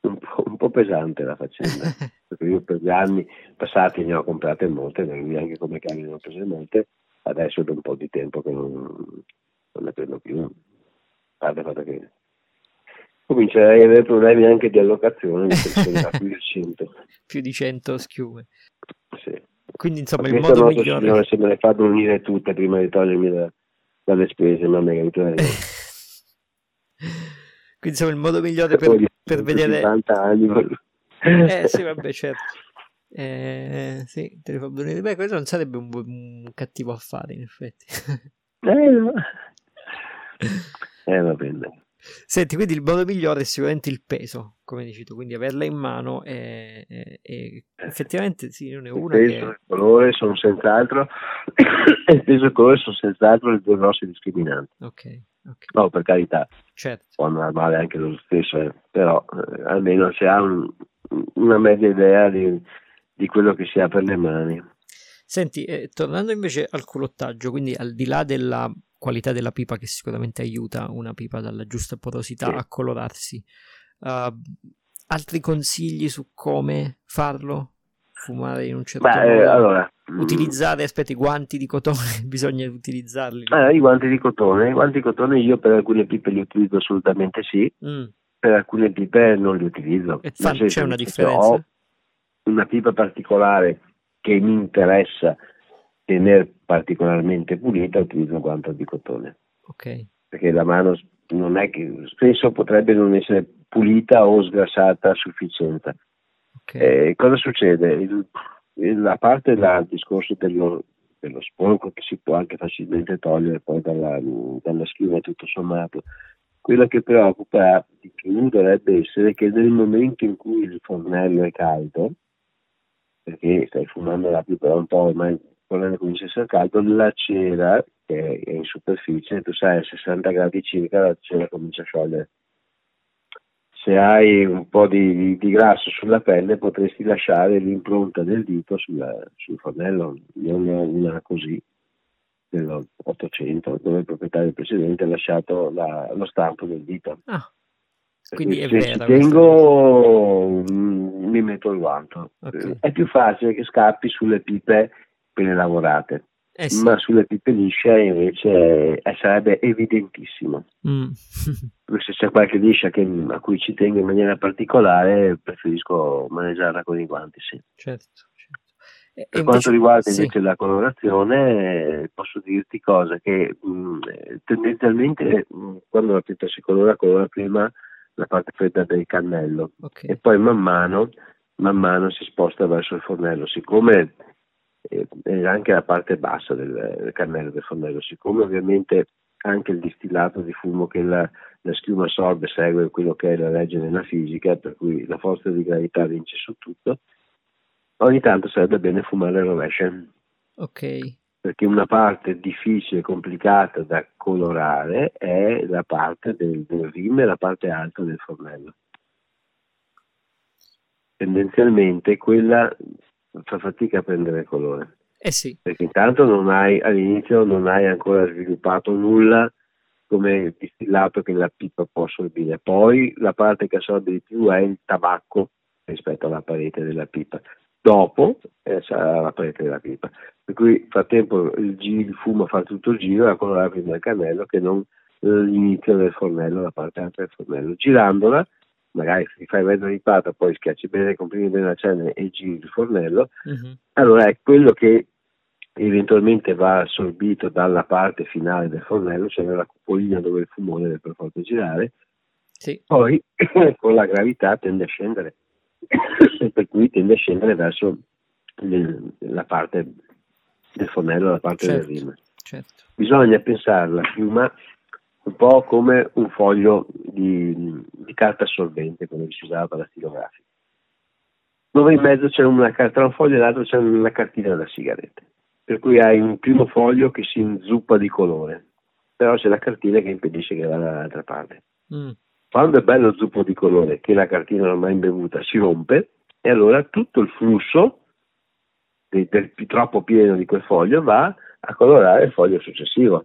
un po', un po pesante la faccenda. Perché io per gli anni passati ne ho comprate molte, neanche come cani ne ho prese molte, adesso da un po' di tempo che non, non ne prendo più. A parte il fatto che comincerei ad avere problemi anche di allocazione, più di 100. più di 100 schiume. Sì. Quindi insomma il modo migliore... Se me le fa unire tutte prima di togliermi da, dalle spese, ma mega Quindi insomma il modo migliore per, per vedere... 50 anni. eh sì, vabbè, certo. Eh, sì, te le fa venire. Beh, questo non sarebbe un, un cattivo affare, in effetti. eh, no. eh, va bene. Senti, quindi il modo migliore è sicuramente il peso, come dici tu, quindi averla in mano e, e, e effettivamente sì, non è una il peso che... e il colore sono senz'altro il peso e il colore sono senz'altro le due grossi discriminanti. Ok, ok. No, per carità, certo. può andare male anche lo stesso, eh. però eh, almeno si ha un, una media idea di, di, quello che si ha per le mani. Senti, eh, tornando invece al culottaggio, quindi al di là della qualità della pipa che sicuramente aiuta una pipa dalla giusta porosità sì. a colorarsi. Uh, altri consigli su come farlo? Fumare in un certo Beh, modo? allora, mm. utilizzare, aspetta, i guanti di cotone, bisogna utilizzarli. Eh, I guanti di cotone, i guanti di cotone io per alcune pipe li utilizzo assolutamente sì, mm. per alcune pipe non li utilizzo. E fa, c'è una differenza? Ho una pipa particolare che mi interessa tenere particolarmente pulita utilizzo guanto di cotone. Ok. Perché la mano non è che spesso potrebbe non essere pulita o sgrassata a sufficienza. Okay. Eh, cosa succede? Il, la parte del discorso dello, dello sporco che si può anche facilmente togliere poi dalla, dalla schiuma tutto sommato. Quello che preoccupa di più dovrebbe essere che nel momento in cui il fornello è caldo, perché stai fumando la più per un po', ormai quando comincia a essere caldo, la cera che è in superficie, tu sai a 60 gradi circa la cera comincia a sciogliere. Se hai un po' di, di grasso sulla pelle potresti lasciare l'impronta del dito sulla, sul fornello, io ne ho una così dell'800 dove il proprietario precedente ha lasciato la, lo stampo del dito. Ah, quindi è se vera, ci tengo mm, mi metto il guanto. Okay. È più facile che scappi sulle pipe appena lavorate. Eh sì. Ma sulle pippe lisce invece eh, sarebbe evidentissimo. Mm. se c'è qualche liscia che, a cui ci tengo in maniera particolare, preferisco maneggiarla con i guanti, sì. Certo. certo. Per invece, quanto riguarda invece sì. la colorazione, posso dirti cosa che mh, mm, tendenzialmente mh, mm, quando la pietra si colora, colora prima la parte fredda del cannello okay. e poi man mano, man mano si sposta verso il fornello. Siccome e anche la parte bassa del, del cannello del fornello, siccome ovviamente anche il distillato di fumo che la, la schiuma assorbe segue quello che è la legge della fisica, per cui la forza di gravità vince su tutto, ogni tanto sarebbe bene fumare il rovescio. Ok. Perché una parte difficile e complicata da colorare è la parte del, del rim e la parte alta del fornello. Tendenzialmente quella fa fatica a prendere colore. Eh sì. Perché intanto non hai, all'inizio non hai ancora sviluppato nulla come distillato che la pipa può assorbire. Poi la parte che assorbe di più è il tabacco rispetto alla parete della pipa. Dopo eh, sarà la parete della pipa. Per cui fa tempo il, giro, il fumo fa tutto il giro e a colorare prima il cannello che non l'inizio del fornello, la parte alta del fornello. Girandola magari se ti fai mezza ripata, poi schiacci bene, comprimi bene la cena e giri il fornello, uh-huh. allora è quello che eventualmente va assorbito dalla parte finale del fornello, cioè nella cupolina dove il fumone deve per forza girare, sì. poi con la gravità tende a scendere, per cui tende a scendere verso la parte del fornello, la parte certo, del rima. Certo. Bisogna pensare alla piuma un po' come un foglio di, di carta assorbente, come si usava per la stilografica, dove in mezzo c'è una tra un foglio e l'altro c'è una cartina da sigarette, per cui hai un primo foglio che si inzuppa di colore, però c'è la cartina che impedisce che vada dall'altra parte. Mm. Quando è bello zuppo di colore, che la cartina ormai imbevuta si rompe, e allora tutto il flusso del, del troppo pieno di quel foglio va a colorare il foglio successivo.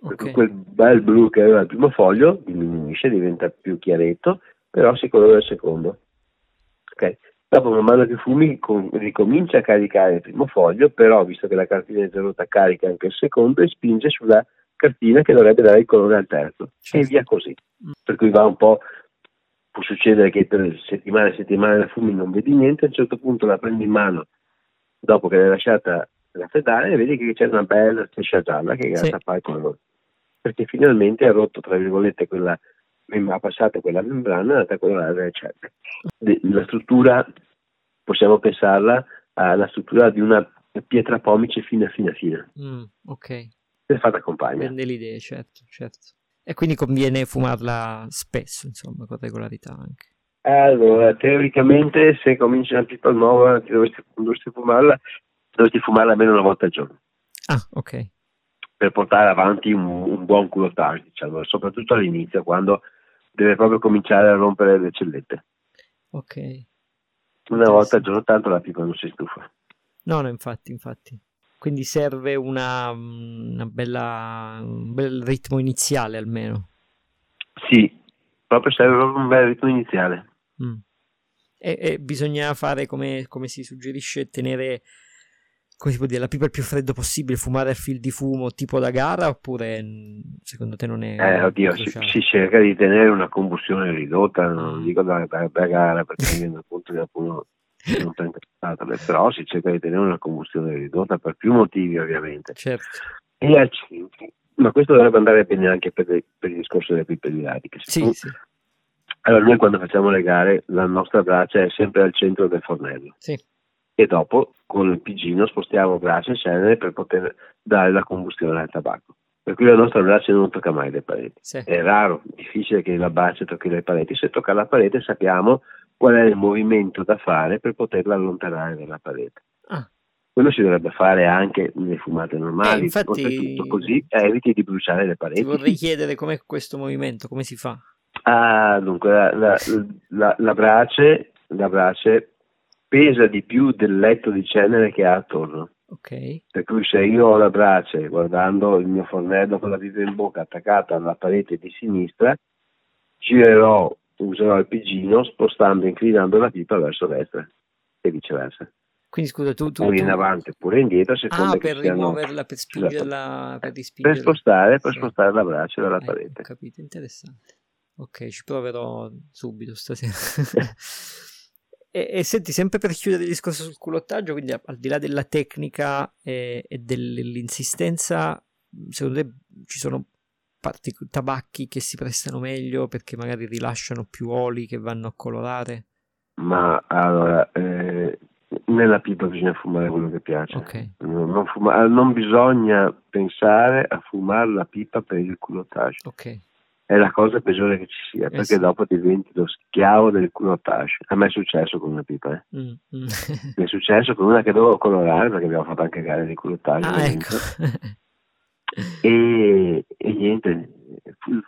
Okay. Quel bel blu che aveva il primo foglio diminuisce, diventa più chiaretto, però si colora il secondo. Okay. Dopo, man mano che fumi, com- ricomincia a caricare il primo foglio, però visto che la cartina è interrotta, carica anche il secondo e spinge sulla cartina che dovrebbe dare il colore al terzo. Certo. E via così. Per cui va un po'. Può succedere che per settimane e settimane la fumi non vedi niente, a un certo punto la prendi in mano dopo che l'hai lasciata raffreddare e vedi che c'è una bella striscia gialla che gratta sì. il colore. Perché finalmente ha rotto, tra virgolette, quella ha passato quella membrana e è andata a colorare le celle. La struttura possiamo pensarla alla struttura di una pietra pomice fina fina fina. Mm, ok. È fatta compagna. Prende l'idea, certo, certo. E quindi conviene fumarla spesso, insomma, con regolarità anche. Allora, teoricamente se cominci una pipa nuova, dovresti, dovresti, fumarla, dovresti fumarla almeno una volta al giorno. Ah, ok. Per portare avanti un, un buon culotage, diciamo, soprattutto all'inizio, quando deve proprio cominciare a rompere le cellette. Ok. Una volta al giorno, tanto la pipa non si stufa. No, no, infatti, infatti. Quindi serve una, una bella, un bel ritmo iniziale almeno. Sì, proprio serve proprio un bel ritmo iniziale. Mm. E, e, bisogna fare come, come, si suggerisce, tenere come si può dire, la pipa il più freddo possibile, fumare a fil di fumo tipo da gara oppure mm, secondo te non è... Eh, oddio, si, si, cerca di tenere una combustione ridotta, non mm. dico da, da, da gara perché appunto non interessato, però si cerca di tenere una combustione ridotta per più motivi ovviamente. Certo. E al centro, ma questo dovrebbe andare bene anche per, per il discorso delle pipe didattiche. Sì, tu, sì. Allora noi quando facciamo le gare la nostra braccia è sempre al centro del fornello. Sì e dopo con il pigino spostiamo braccia e cenere per poter dare la combustione al tabacco. Per cui la nostra braccia non tocca mai le pareti. Sì. È raro, difficile che la braccia tocchi le pareti. Se tocca la parete sappiamo qual è il movimento da fare per poterla allontanare dalla parete. Ah. Quello si dovrebbe fare anche nelle fumate normali, eh, infatti, così eviti di bruciare le pareti. Ti vorrei chiedere com'è questo movimento, come si fa? Ah, dunque, la, la, la, la brace, la brace pesa di più del letto di cenere che ha attorno. Okay. Per cui se io ho la brace guardando il mio fornello con la vita in bocca attaccata alla parete di sinistra, girerò, userò il pigino spostando, inclinando la pipa verso destra e viceversa. Quindi scusa, tu... tu pure in tu... avanti oppure indietro, secondo ah, per rimuoverla, per spingerla, per, per spostare, per sì. spostare la brace dalla eh, parete. Capito, interessante. Ok, ci proverò subito stasera. E, e, senti, sempre per chiudere il discorso sul culottaggio, quindi al di là della tecnica e, e dell'insistenza, secondo te ci sono partic- tabacchi che si prestano meglio perché magari rilasciano più oli che vanno a colorare? Ma allora, eh, nella pipa bisogna fumare quello che piace. Okay. Non, non, fuma- non, bisogna pensare a fumare la pipa per il culottaggio. Ok è la cosa peggiore che ci sia, perché sì. dopo diventi lo schiavo del culotage. A me è successo con una pipa, eh. mm, mm. mi è successo con una che dovevo colorare perché abbiamo fatto anche gare di culotage. Ah, ecco. E, e, niente,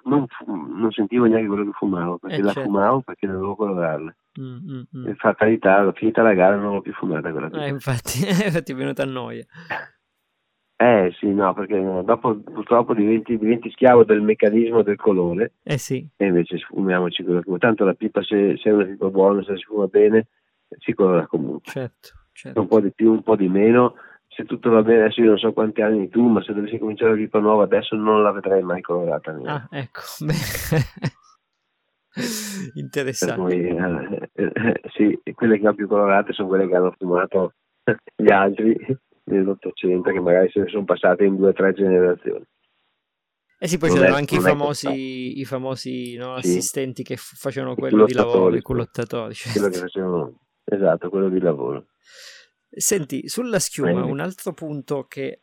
non, non, sentivo neanche quello che fumavo, perché eh, la certo. fumavo perché dovevo colorarla. Mm, mm, mm. fatalità, finita la gara non l'ho più fumata quella. Eh, infatti, infatti è venuta a noia. Eh sì, no, perché dopo purtroppo diventi, diventi, schiavo del meccanismo del colore. Eh sì. E invece fumiamoci quello che Tanto la pipa, se, se è una pipa buona, se si fuma bene, si colora comunque. Certo, certo. Un po' di più, un po' di meno. Se tutto va bene, adesso io non so quanti anni tu, ma se dovessi cominciare la pipa nuova adesso non la vedrei mai colorata. Ah, ecco. Interessante. Cui, eh, eh, sì, quelle che ho più colorate sono quelle che hanno fumato gli altri nell'Ottocento che magari se ne sono passate in due o tre generazioni. Eh sì, poi non c'erano anche i famosi, i famosi no, sì. assistenti che f- facevano quello di lavoro, i cullottatori. Certo. Quello che facevano, esatto, quello di lavoro. Senti, sulla schiuma, un altro punto che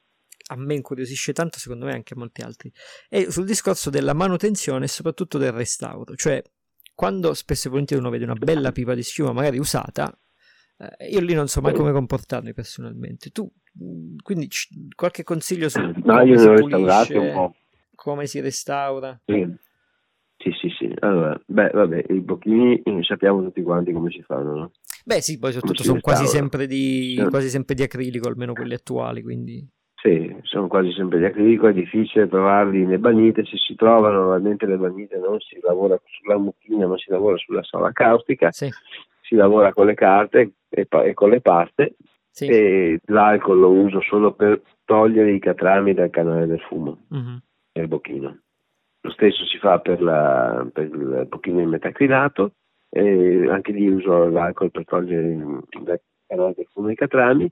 a me incuriosisce tanto, secondo me anche a molti altri, è sul discorso della manutenzione e soprattutto del restauro. Cioè, quando spesso e volentieri uno vede una bella pipa di schiuma, magari usata, eh, io lì non so mai come comportarmi personalmente. Tu, mm, quindi, c- qualche consiglio su no, come si pulisce, come si restaura? Sì. Sì, sì, sì. Allora, beh, vabbè, i bocchini sappiamo tutti quanti come si fanno, no? Beh, sì, poi soprattutto sono quasi sempre, di, sì. quasi sempre di acrilico, almeno quelli attuali, quindi... Sì, sono quasi sempre di acrilico, è difficile trovarli in ebanite, se si trovano normalmente le ebanite non si lavora sulla mucchina, ma si lavora sulla sola caustica, sì. si lavora con le carte e, e con le paste sì. e l'alcol lo uso solo per togliere i catrami dal canale del fumo, mm-hmm. il bocchino. Lo stesso si fa per, la, per il bocchino in metacrilato, anche lì uso l'alcol per togliere dal canale del fumo i catrami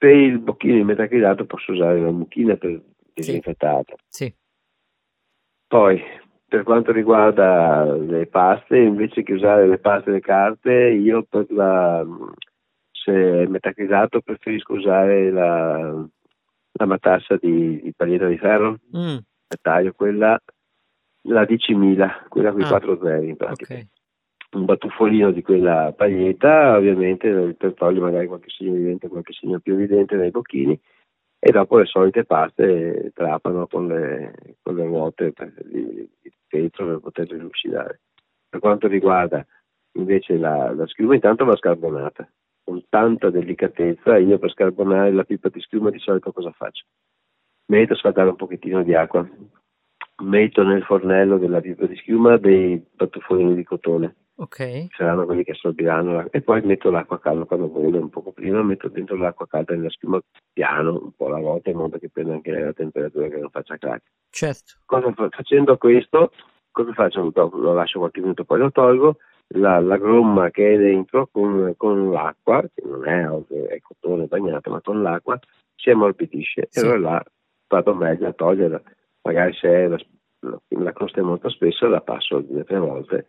per il bocchino in metacrilato posso usare la mucchina per disinfettata. Sì. sì. Poi, per quanto riguarda le paste, invece che usare le paste e le carte, io per la, se è metacrilato preferisco usare la, la matassa di, di paglietta di ferro, mm. taglio quella, la 10.000, quella con i ah. 4 zeri in pratica. Okay un batuffolino di quella paglietta, ovviamente per togliere magari qualche segno evidente, qualche segno più evidente nei bocchini e dopo le solite paste trapano con le, con le ruote di, di vetro per poterle lucidare. Per quanto riguarda invece la, la schiuma, intanto va scarbonata con tanta delicatezza. Io per scarbonare la pipa di schiuma di solito cosa faccio? Metto a scaldare un pochettino di acqua, metto nel fornello della pipa di schiuma dei batuffolini di cotone Ok. Saranno quelli che assorbiranno e poi metto l'acqua calda quando bolle un poco prima, metto dentro l'acqua calda nella schiuma piano un po' alla volta in modo che prenda anche la temperatura che non faccia crack. Certo. Cosa, facendo questo, cosa faccio? Lo lascio qualche minuto, poi lo tolgo, la, la gomma che è dentro con, con, l'acqua, che non è, è cotone bagnato, ma con l'acqua si ammorbidisce sì. e allora là vado meglio a toglierla. Magari se la, la crosta è molto spessa la passo due o tre volte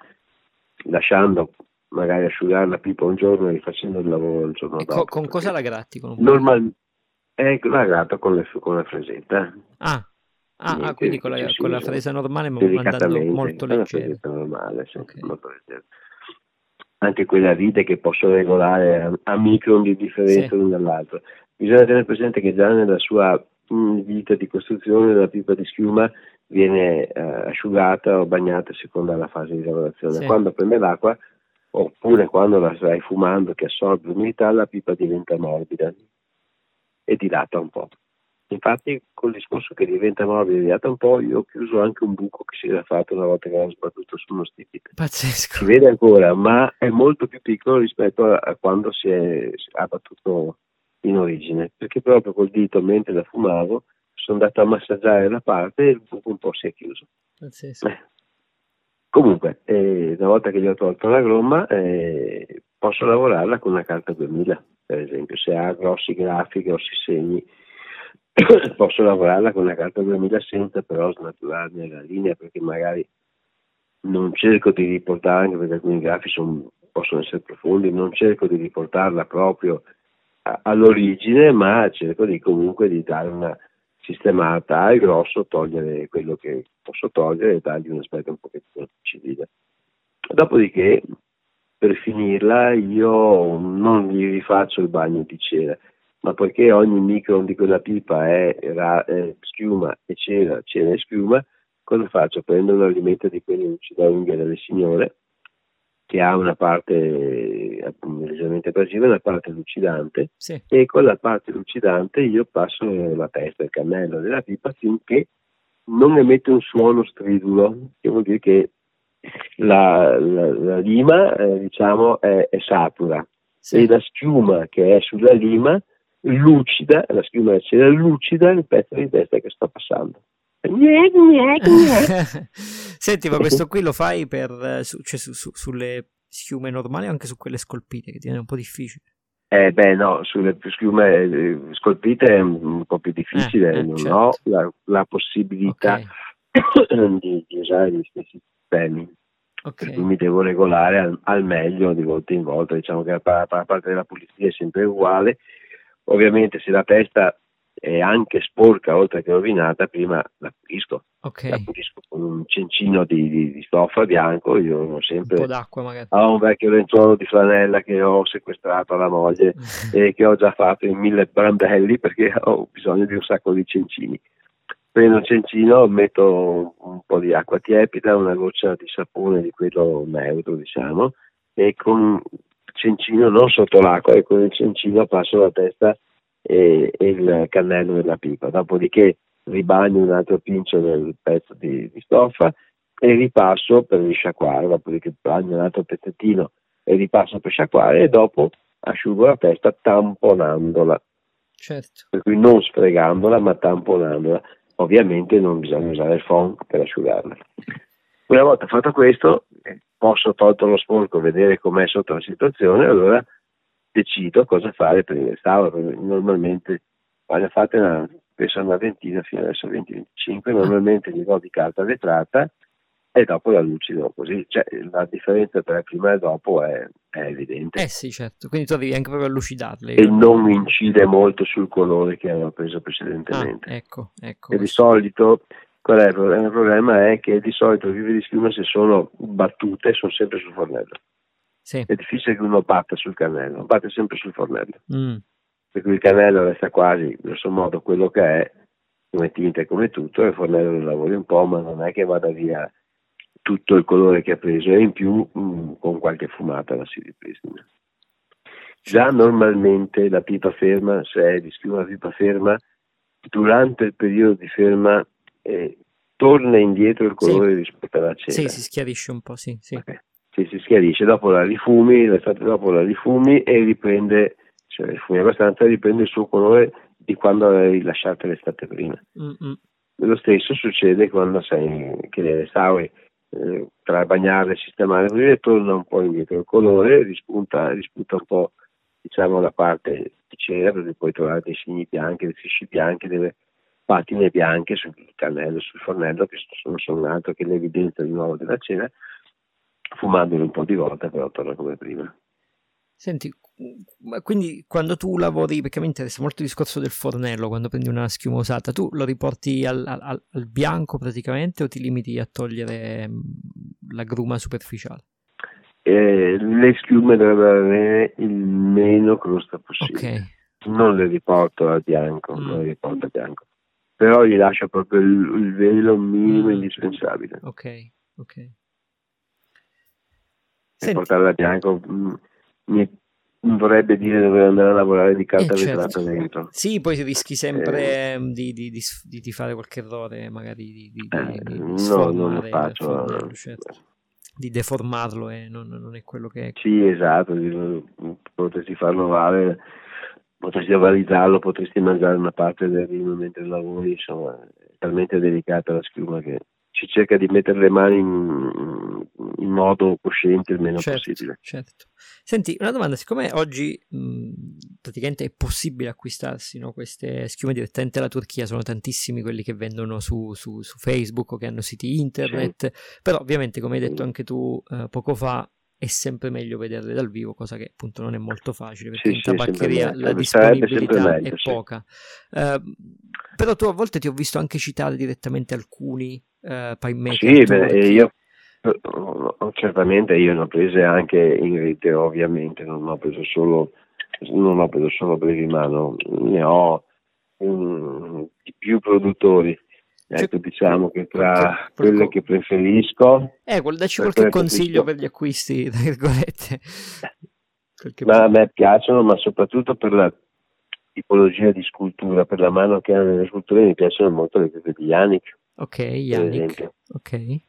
lasciando magari asciugare la pipa un giorno e rifacendo il lavoro il giorno dopo. Co- con cosa la gratti? Con Normal- eh, la gratto con, le, con la fresetta. Ah, ah, ah quindi con la, con la, fresa normale ma mandando molto leggera. normale, sì, okay. molto leggera. Anche quella vite che posso regolare a, a micron di differenza sì. l'una dall'altra. Bisogna tenere presente che già nella sua mh, vita di costruzione della pipa di schiuma viene eh, asciugata o bagnata a seconda della fase di lavorazione. Sì. Quando prende l'acqua, oppure quando la stai fumando che assorbe l'umidità, la pipa diventa morbida e dilata un po'. Infatti, col discorso che diventa morbida e dilata un po', io ho chiuso anche un buco che si era fatto una volta che avevo sbattuto su uno stipite. Pazzesco. Si vede ancora, ma è molto più piccolo rispetto a, quando si è, si è battuto in origine, perché proprio col dito mentre la fumavo sono andato a massaggiare la parte e il buco un po' si è chiuso. Eh. Comunque, eh, una volta che gli ho tolto la gomma, eh, posso lavorarla con una carta 2000, per esempio, se ha grossi grafici, grossi segni, posso lavorarla con una carta 2000 senza però snaturarne la linea, perché magari non cerco di riportare, anche perché alcuni grafici sono, possono essere profondi, non cerco di riportarla proprio all'origine, ma cerco di comunque di dare una sistemata al grosso, togliere quello che posso togliere e dargli un aspetto un pochettino più civile. Dopodiché, per finirla, io non gli rifaccio il bagno di cera, ma poiché ogni micron di quella pipa è, è schiuma e cera, cera e schiuma, cosa faccio? Prendo un alimento di quelli lucida unghia delle signore, che ha una parte leggermente abrasiva e una parte lucidante sì. e con la parte lucidante io passo la testa, il cannello della pipa finché non emette un suono stridulo, che vuol dire che la, la, la lima eh, diciamo è, è satura sì. e la schiuma che è sulla lima lucida, la schiuma è lucida il pezzo di testa che sta passando. Senti, ma questo qui lo fai per, eh, cioè, su, su, sulle schiume normali o anche su quelle scolpite, che diventa un po' difficile? Eh beh no, sulle schiume eh, scolpite è un po' più difficile, eh, eh, non certo. ho la, la possibilità okay. di, di, usare gli stessi sistemi. Okay. mi devo regolare al, al, meglio di volta in volta, diciamo che la, la parte della pulizia è sempre uguale, ovviamente se la testa è anche sporca oltre che rovinata, prima la pulisco. Okay. La pulisco con un cencino di, di, di stoffa bianco, io ho sempre... Un po' d'acqua magari. Ho un vecchio lenzuolo di flanella che ho sequestrato alla moglie e che ho già fatto in mille brandelli perché ho bisogno di un sacco di cencini. Prendo un cencino, metto un po' di acqua tiepida, una goccia di sapone di quello neutro, diciamo, e con il cencino, non sotto l'acqua, e con il cencino passo la testa e, e il cannello della pipa. Dopodiché ribagno un altro pincio nel pezzo di, di stoffa e ripasso per risciacquare, dopodiché bagno un altro pezzettino e ripasso per sciacquare e dopo asciugo la testa tamponandola. Certo. Per cui non sfregandola ma tamponandola. Ovviamente non bisogna usare il phon per asciugarla. Una volta fatto questo, posso tolto lo sporco, vedere com'è sotto la situazione, allora decido cosa fare per il restauro. Normalmente quando fate una, penso una ventina fino adesso 20-25, normalmente gli do di carta vetrata e dopo la lucido così, cioè, la differenza tra prima e dopo è, è, evidente. Eh sì, certo, quindi tu devi anche proprio lucidarle. E non incide molto sul colore che aveva preso precedentemente. Ah, ecco, ecco. E di solito, qual è il problema? Il problema è che di solito le vive di schiuma se sono battute sono sempre sul fornello. Sì. È difficile che uno batta sul cannello, batte sempre sul fornello. Mm. Per cui il cannello resta quasi, grosso modo, quello che è, come tinta e come tutto, e il fornello lo lavori un po', ma non è che vada via tutto il colore che ha preso e in più mh, mm, con qualche fumata la si ripristina. Già normalmente la pipa ferma, se è di schiuma pipa ferma, durante il periodo di ferma eh, torna indietro il colore sì. rispetto alla cera. Sì, si schiarisce un po', sì. sì. Okay. Sì si schiarisce, dopo la rifumi, l'estate dopo la rifumi e riprende, cioè rifumi abbastanza, riprende il suo colore di quando avevi lasciato l'estate prima. Mm-mm. Lo stesso succede quando sei che le restauri eh, tra bagnarle e sistemare così torna un po' indietro il colore, rispunta, rispunta un po' diciamo la parte di cera perché puoi trovare dei segni bianchi, dei strisci bianchi, delle patine bianche sul cannello, sul fornello che non sono altro che l'evidenza di nuovo della cera fumandolo un po' di volta però torna come prima. Senti, quindi quando tu lavori, perché mi interessa molto il discorso del fornello, quando prendi una schiuma usata, tu lo riporti al, al, al bianco praticamente o ti limiti a togliere mm, la gruma superficiale? Eh, le schiume dovrebbero avere il meno crosta possibile. Okay. Non le riporto al bianco, mm. non le riporto al bianco. Però gli lascio proprio il, il velo minimo mm. indispensabile. Ok, ok. E portarla al bianco mm, mi vorrebbe dire dover andare a lavorare di carta eh, vetrata certo. dentro. Sì, poi rischi sempre eh, di, di, di, di, fare qualche errore, magari di, di, eh, no, non lo faccio. Certo. Di deformarlo e non, non, è quello che è. Sì, esatto, potresti farlo male, potresti ovalizzarlo, potresti mangiare una parte del vino mentre lavori, insomma, è talmente delicata la schiuma che si cerca di mettere le mani in, in modo cosciente il meno certo, possibile. Certo. Senti, una domanda, siccome oggi mh, praticamente è possibile acquistarsi no, queste schiume direttamente dalla Turchia, sono tantissimi quelli che vendono su, su, su Facebook o che hanno siti internet, sì. però ovviamente come hai detto anche tu eh, poco fa, è sempre meglio vederle dal vivo, cosa che appunto non è molto facile perché sì, in tabaccheria la disponibilità meglio, è poca. Uh, però tu a volte ti ho visto anche citare direttamente alcuni uh, pie. Sì, beh, io certamente io ne ho prese anche in rete, ovviamente, non ho preso solo, non ho preso solo brevi mano, ne ho um, di più produttori. Ecco, diciamo che tra che, quelle che preferisco... Eh, dacci qualche consiglio per gli acquisti, tra virgolette. Ma a me piacciono, ma soprattutto per la tipologia di scultura, per la mano che hanno nelle sculture, mi piacciono molto le cose di Yannick. Ok, Yannick. Ok.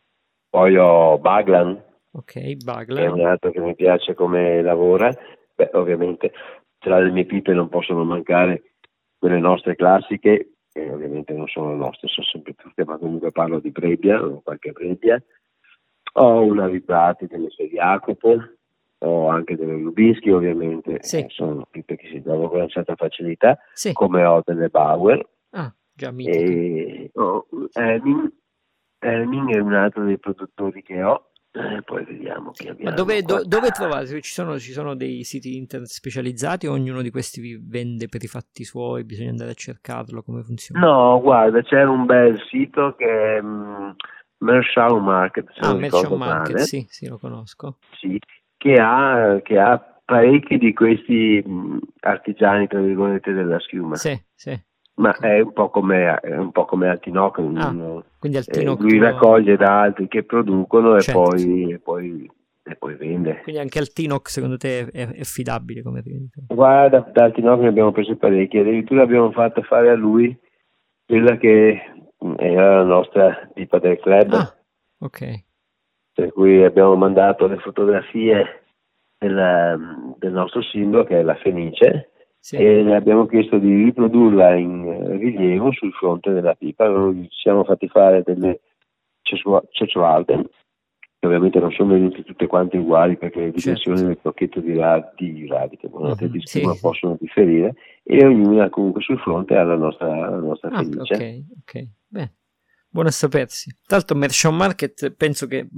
Poi ho Baglan. Ok, Baglan. È un altro che mi piace come lavora. Beh, ovviamente tra le mie pipe non possono mancare quelle nostre classiche che ovviamente non sono nostre, sono sempre tutte, ma comunque parlo di Brebbia, ho qualche Brebbia. Ho una Vibrati delle di Jacopo, ho anche delle Lubinsky ovviamente, sì. sono pipe che si trovano con una certa facilità, sì. come ho delle Bauer. Ah, già e ho Elming, Elming è un altro dei produttori che ho, eh, poi vediamo che abbiamo. Ma dove, do, dove trovate? Ci sono, ci sono, dei siti internet specializzati o ognuno di questi vi vende per i fatti suoi? Bisogna andare a cercarlo? Come funziona? No, guarda, c'è un bel sito che è um, Marshall Market. ah, Marshall Market, sì, sì, lo conosco. Sì, che ha, che ha parecchi di questi mh, artigiani, tra virgolette, della schiuma. Sì, sì ma è un po' come, un po come Altinoc. Ah, eh, lui raccoglie da altri che producono certo. e, poi, e, poi, e poi vende. Quindi anche Altinoc secondo te è, è affidabile come rivenditore? Guarda, da Altinoc ne abbiamo preso parecchi, addirittura abbiamo fatto fare a lui quella che era la nostra tipa del club. Ah, ok. Per cui abbiamo mandato le fotografie del, del nostro simbolo che è la Fenice sì. e le abbiamo chiesto di riprodurla in rilievo sul fronte della pipa. Noi ci siamo fatti fare delle Cesualden che ovviamente non sono venute tutte quante uguali perché le dimensioni certo. del pacchetto di radi, radi che mm-hmm. di sì, possono differire e ognuna comunque sul fronte ha la nostra, la nostra ah, felice. Ok, ok, beh, buono a sapersi. Tra l'altro Merchant Market penso che...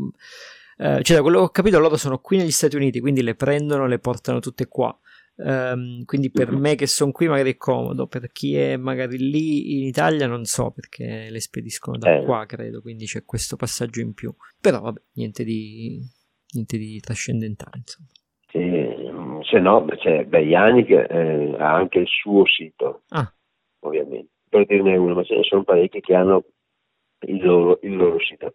Eh, cioè da quello che ho capito loro sono qui negli Stati Uniti quindi le prendono le portano tutte qua Um, quindi per uh-huh. me che sono qui magari è comodo, per chi è magari lì in Italia non so perché le spediscono da eh. qua, credo, quindi c'è questo passaggio in più. Però vabbè, niente di, niente di trascendentale, insomma. Sì, se no, c'è Beiani che eh, ha anche il suo sito, ah. ovviamente, per dirne uno, ma ce ne sono parecchi che hanno il loro, il loro sito.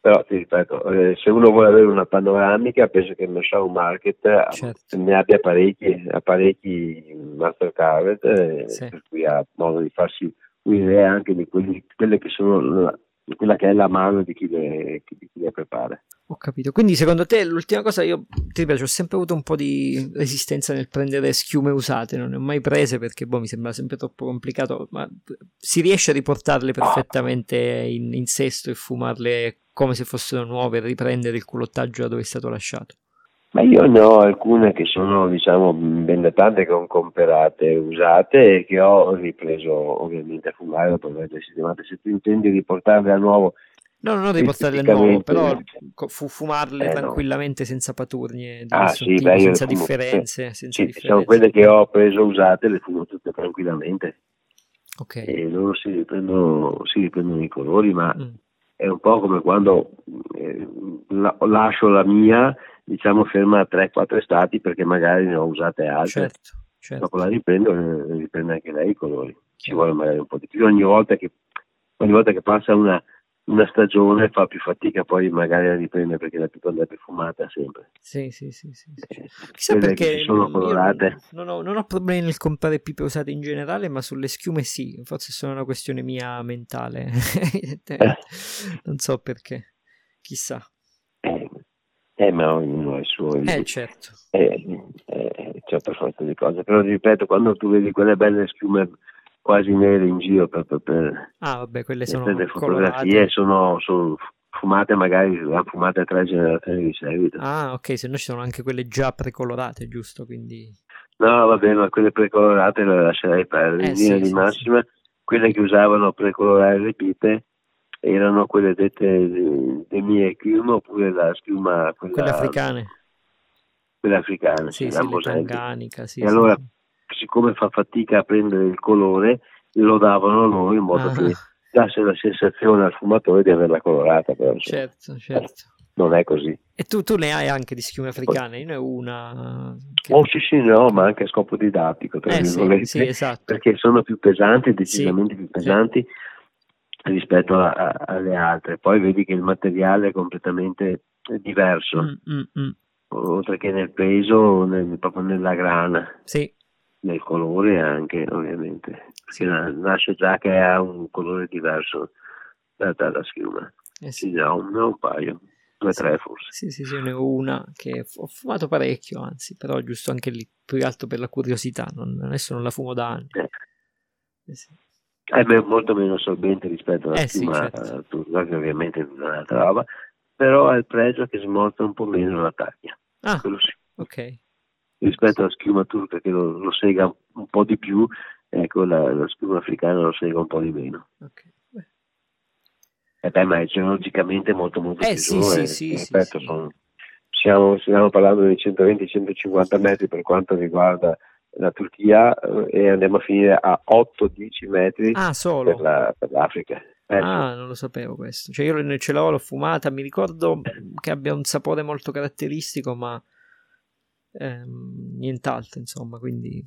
Però ti ripeto, eh, se uno vuole avere una panoramica, penso che il Mashao Market certo. ne abbia parecchi, parecchi Mastercard, eh, sì. per cui ha modo di farsi un'idea anche di quelli, quelle che sono la, quella che è la mano di chi le, di chi le prepara. Ho capito. Quindi, secondo te, l'ultima cosa, io ti ripeto, ho sempre avuto un po' di resistenza nel prendere schiume usate, non ne ho mai prese perché boh, mi sembra sempre troppo complicato, ma si riesce a riportarle perfettamente in, in sesto e fumarle come se fossero nuove, riprendere il culottaggio da dove è stato lasciato? Ma io ne ho alcune che sono, diciamo, ben datate, che ho comperate, usate e che ho ripreso ovviamente a fumare dopo averle sistemate. Se tu intendi riportarle a nuovo No, non di portarle a nuovo, però fu fumarle eh, tranquillamente no. senza paturnie, ah, sì, beh, senza differenze. Senza sì, differenze. Sono quelle che ho preso usate, le fumo tutte tranquillamente. Ok. E loro si riprendono, si riprendono i colori, ma mm. è un po' come quando eh, la, lascio la mia, diciamo, ferma 3-4 stati perché magari ne ho usate altre. Certo, certo. Dopo la riprendo e riprende anche lei i colori. Ci vuole magari un po' di più. Ogni volta che, ogni volta che passa una una stagione fa più fatica poi magari a riprendere perché la pipa andrebbe fumata sempre. Sì, sì, sì. sì, sì. Eh, Chissà perché sono colorate. Non ho, non ho, problemi nel comprare pipe usate in generale, ma sulle schiume sì, forse sono una questione mia mentale. eh. Non so perché, chissà. Eh, ma ognuno ha il suo... Eh, certo. Eh, eh, c'è per forza di cose, però ripeto, quando tu vedi quelle belle schiume quasi nere in giro per, per, ah, vabbè, quelle sono le fotografie sono, sono, fumate magari fumate tre generazioni di seguito. Ah ok se no ci sono anche quelle già precolorate giusto? Quindi no va bene ma quelle precolorate le lascerei perdere. Eh, in linea sì, di sì, massima sì. quelle che usavano precolorare le pipe erano quelle dette di mie chiume oppure la schiuma quella, quelle africane quelle africane sì, sì, sì, tanganica, sì, e allora siccome fa fatica a prendere il colore, lo davano loro in modo ah. che dasse la sensazione al fumatore di averla colorata. Però, certo, certo. Non è così. E tu, tu, ne hai anche di schiume africane? Io ne ho una. Che... Oh sì, sì, ne ho, ma anche a scopo didattico, tra eh, sì, sì, esatto. perché sono più pesanti, decisamente sì, più pesanti sì. Rispetto a, a, alle altre. Poi vedi che il materiale è completamente diverso, mm, mm, mm. oltre che nel peso, nel, proprio nella grana. Sì, nel colore anche ovviamente sì. nasce già che ha un colore diverso da, dalla schiuma eh sì. ne ho un, un paio due o sì. tre forse sì sì sì ne ho una che ho fumato parecchio anzi però giusto anche lì più che altro per la curiosità non, adesso non la fumo da anni eh. Eh sì. È molto meno assorbente rispetto alla eh schiuma certo. turca che ovviamente è un'altra roba però ha il pregio che smorza un po' meno la taglia ah, ok rispetto alla schiuma turca che lo, lo sega un po' di più, ecco la, la schiuma africana lo sega un po' di meno. Okay. Eh beh, ma è geologicamente molto molto eh, più sì, giù, sì, eh, sì, ripeto, sì, sono, stiamo, stiamo, parlando di 120-150 metri per quanto riguarda la Turchia eh, e andiamo a finire a 8-10 metri ah, per, la, per, l'Africa. Eh, ah, non lo sapevo questo. Cioè, io ce l'ho, l'ho fumata, mi ricordo che abbia un sapore molto caratteristico, ma ehm, nient'altro, insomma, quindi...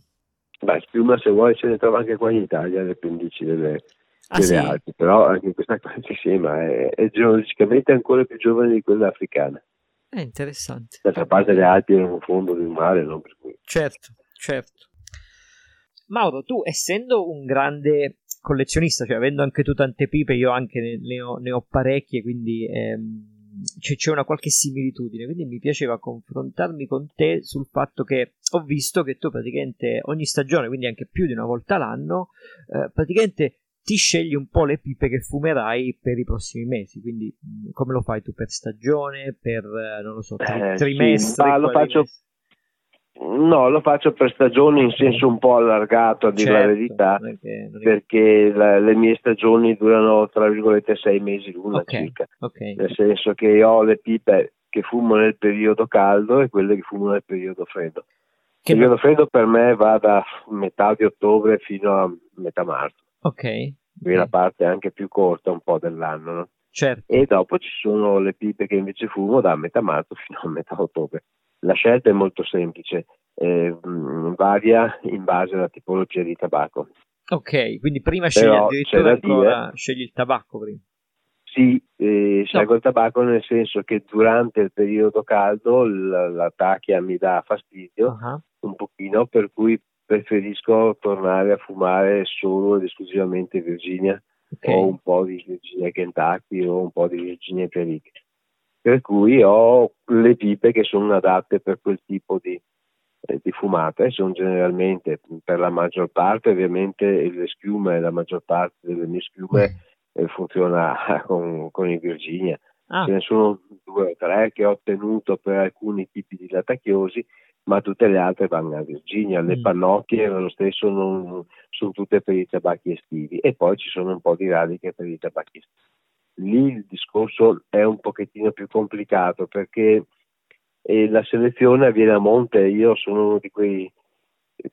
Beh, schiuma se vuoi ce ne trova anche qua in Italia, le pendici delle, ah, delle sì? Alpi, però anche questa sì, ma è, è geologicamente ancora più giovane di quella africana. È interessante. D'altra parte le Alpi erano un fondo del mare, no? Certo, certo. Mauro, tu essendo un grande collezionista, cioè avendo anche tu tante pipe, io anche ne, ne, ho, ne ho, parecchie, quindi ehm, c'è, c'è, una qualche similitudine, quindi mi piaceva confrontarmi con te sul fatto che ho visto che tu praticamente ogni stagione, quindi anche più di una volta l'anno, eh, praticamente ti scegli un po' le pipe che fumerai per i prossimi mesi. Quindi, come lo fai tu per stagione, per eh, non lo so, tri- trimestre? Sì, lo faccio. No, lo faccio per stagioni in senso un po' allargato, a dire certo, la verità, che, è perché la, le mie stagioni durano tra virgolette sei mesi l'una okay, circa. Okay. Nel senso che ho le pipe che fumo nel periodo caldo e quelle che fumo nel periodo freddo. Il periodo freddo per me va da metà di ottobre fino a metà marzo. Ok. Quindi la parte anche più corta un po' dell'anno, no? Certo. E dopo ci sono le pipe che invece fumo da metà marzo fino a metà ottobre. La scelta è molto semplice, eh, varia in base alla tipologia di tabacco. Ok, quindi prima scegli addirittura ancora, scegli il tabacco prima. Sì, eh, scelgo no. il tabacco nel senso che durante il periodo caldo la, la tachia mi dà fastidio uh-huh. un pochino, per cui preferisco tornare a fumare solo ed esclusivamente Virginia okay. o un po' di Virginia Kentucky o un po' di Virginia Perique. Per cui ho le pipe che sono adatte per quel tipo di, eh, di fumata e sono generalmente per la maggior parte ovviamente le schiume, la maggior parte delle mie schiume eh, funziona con, con i Virginia. Ah. Ce ne sono due o tre che ho ottenuto per alcuni tipi di latachiosi ma tutte le altre vanno a Virginia, le mm. pannocchie lo stesso non, sono tutte per i tabacchi estivi e poi ci sono un po' di radiche per i tabacchi estivi. Lì il discorso è un pochettino più complicato perché eh, la selezione avviene a monte, io sono uno di quei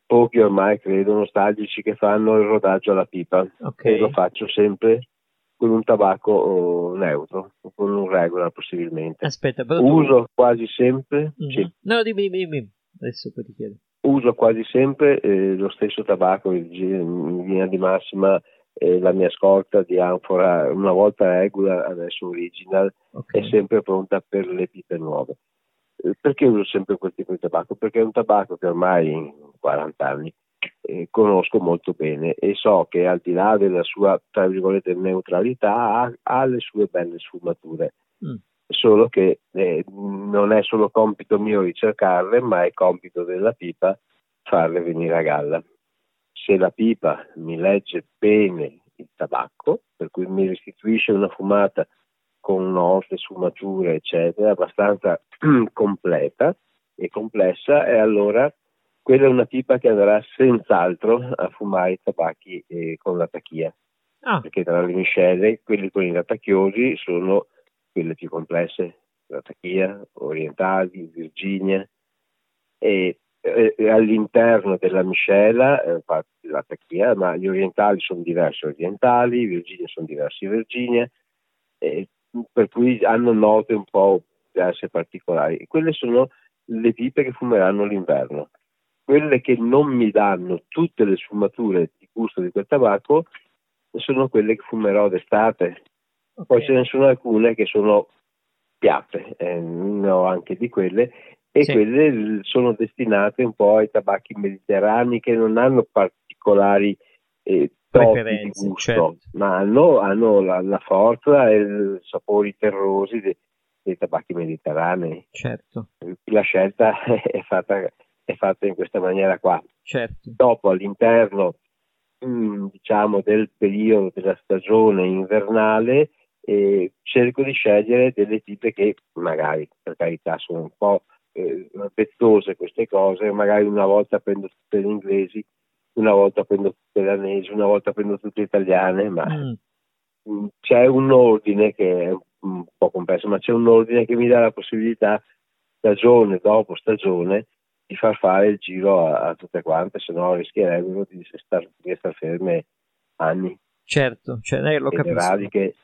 pochi ormai credo nostalgici che fanno il rodaggio alla pipa okay. e lo faccio sempre con un tabacco oh, neutro con un regular possibilmente. Aspetta, però uso quasi sempre. Mm-hmm. Sì. No, dimmi, dimmi, dimmi. Adesso poi ti chiedo. Uso quasi sempre eh, lo stesso tabacco, in linea di massima eh, la mia scorta di anfora, una volta regular, adesso original, okay. è sempre pronta per le pipe nuove. Eh, perché uso sempre quel tipo di tabacco? Perché è un tabacco che ormai in 40 anni eh, conosco molto bene e so che al di là della sua, tra virgolette, neutralità ha, ha le sue belle sfumature. Mm solo che eh, non è solo compito mio ricercarle, ma è compito della pipa farle venire a galla. Se la pipa mi legge bene il tabacco, per cui mi restituisce una fumata con note, sfumature, eccetera, abbastanza completa e complessa, e allora quella è una pipa che andrà senz'altro a fumare i tabacchi eh, con la tachia. Ah. Perché tra le miscele, quelli con i latacchiosi sono quelle più complesse, la Tachia, orientali, Virginia, e eh, all'interno della miscela, eh, la Tachia, ma gli orientali sono diversi orientali, Virginia sono diversi Virginia, eh, per cui hanno note un po' diverse particolari. quelle sono le pipe che fumeranno l'inverno. Quelle che non mi danno tutte le sfumature di gusto di quel tabacco sono quelle che fumerò d'estate, Okay. Poi ce ne sono alcune che sono piatte, eh, ne ho anche di quelle, e sì. quelle sono destinate un po' ai tabacchi mediterranei che non hanno particolari eh, di gusto, certo. ma hanno, hanno la, la, forza e i sapori terrosi dei, dei tabacchi mediterranei. Certo. La scelta è fatta, è fatta in questa maniera qua. Certo. Dopo all'interno mm, diciamo del periodo della stagione invernale e cerco di scegliere delle tipe che magari per carità sono un po' eh, queste cose, magari una volta prendo tutte le inglesi, una volta prendo tutte le danesi, una volta prendo tutte le italiane, ma mm. mm. c'è un ordine che è un po' complesso, ma c'è un ordine che mi dà la possibilità stagione dopo stagione di far fare il giro a, a tutte quante, se no rischierebbero di star, di star ferme anni. Certo, cioè, eh, lo capisco. Radiche,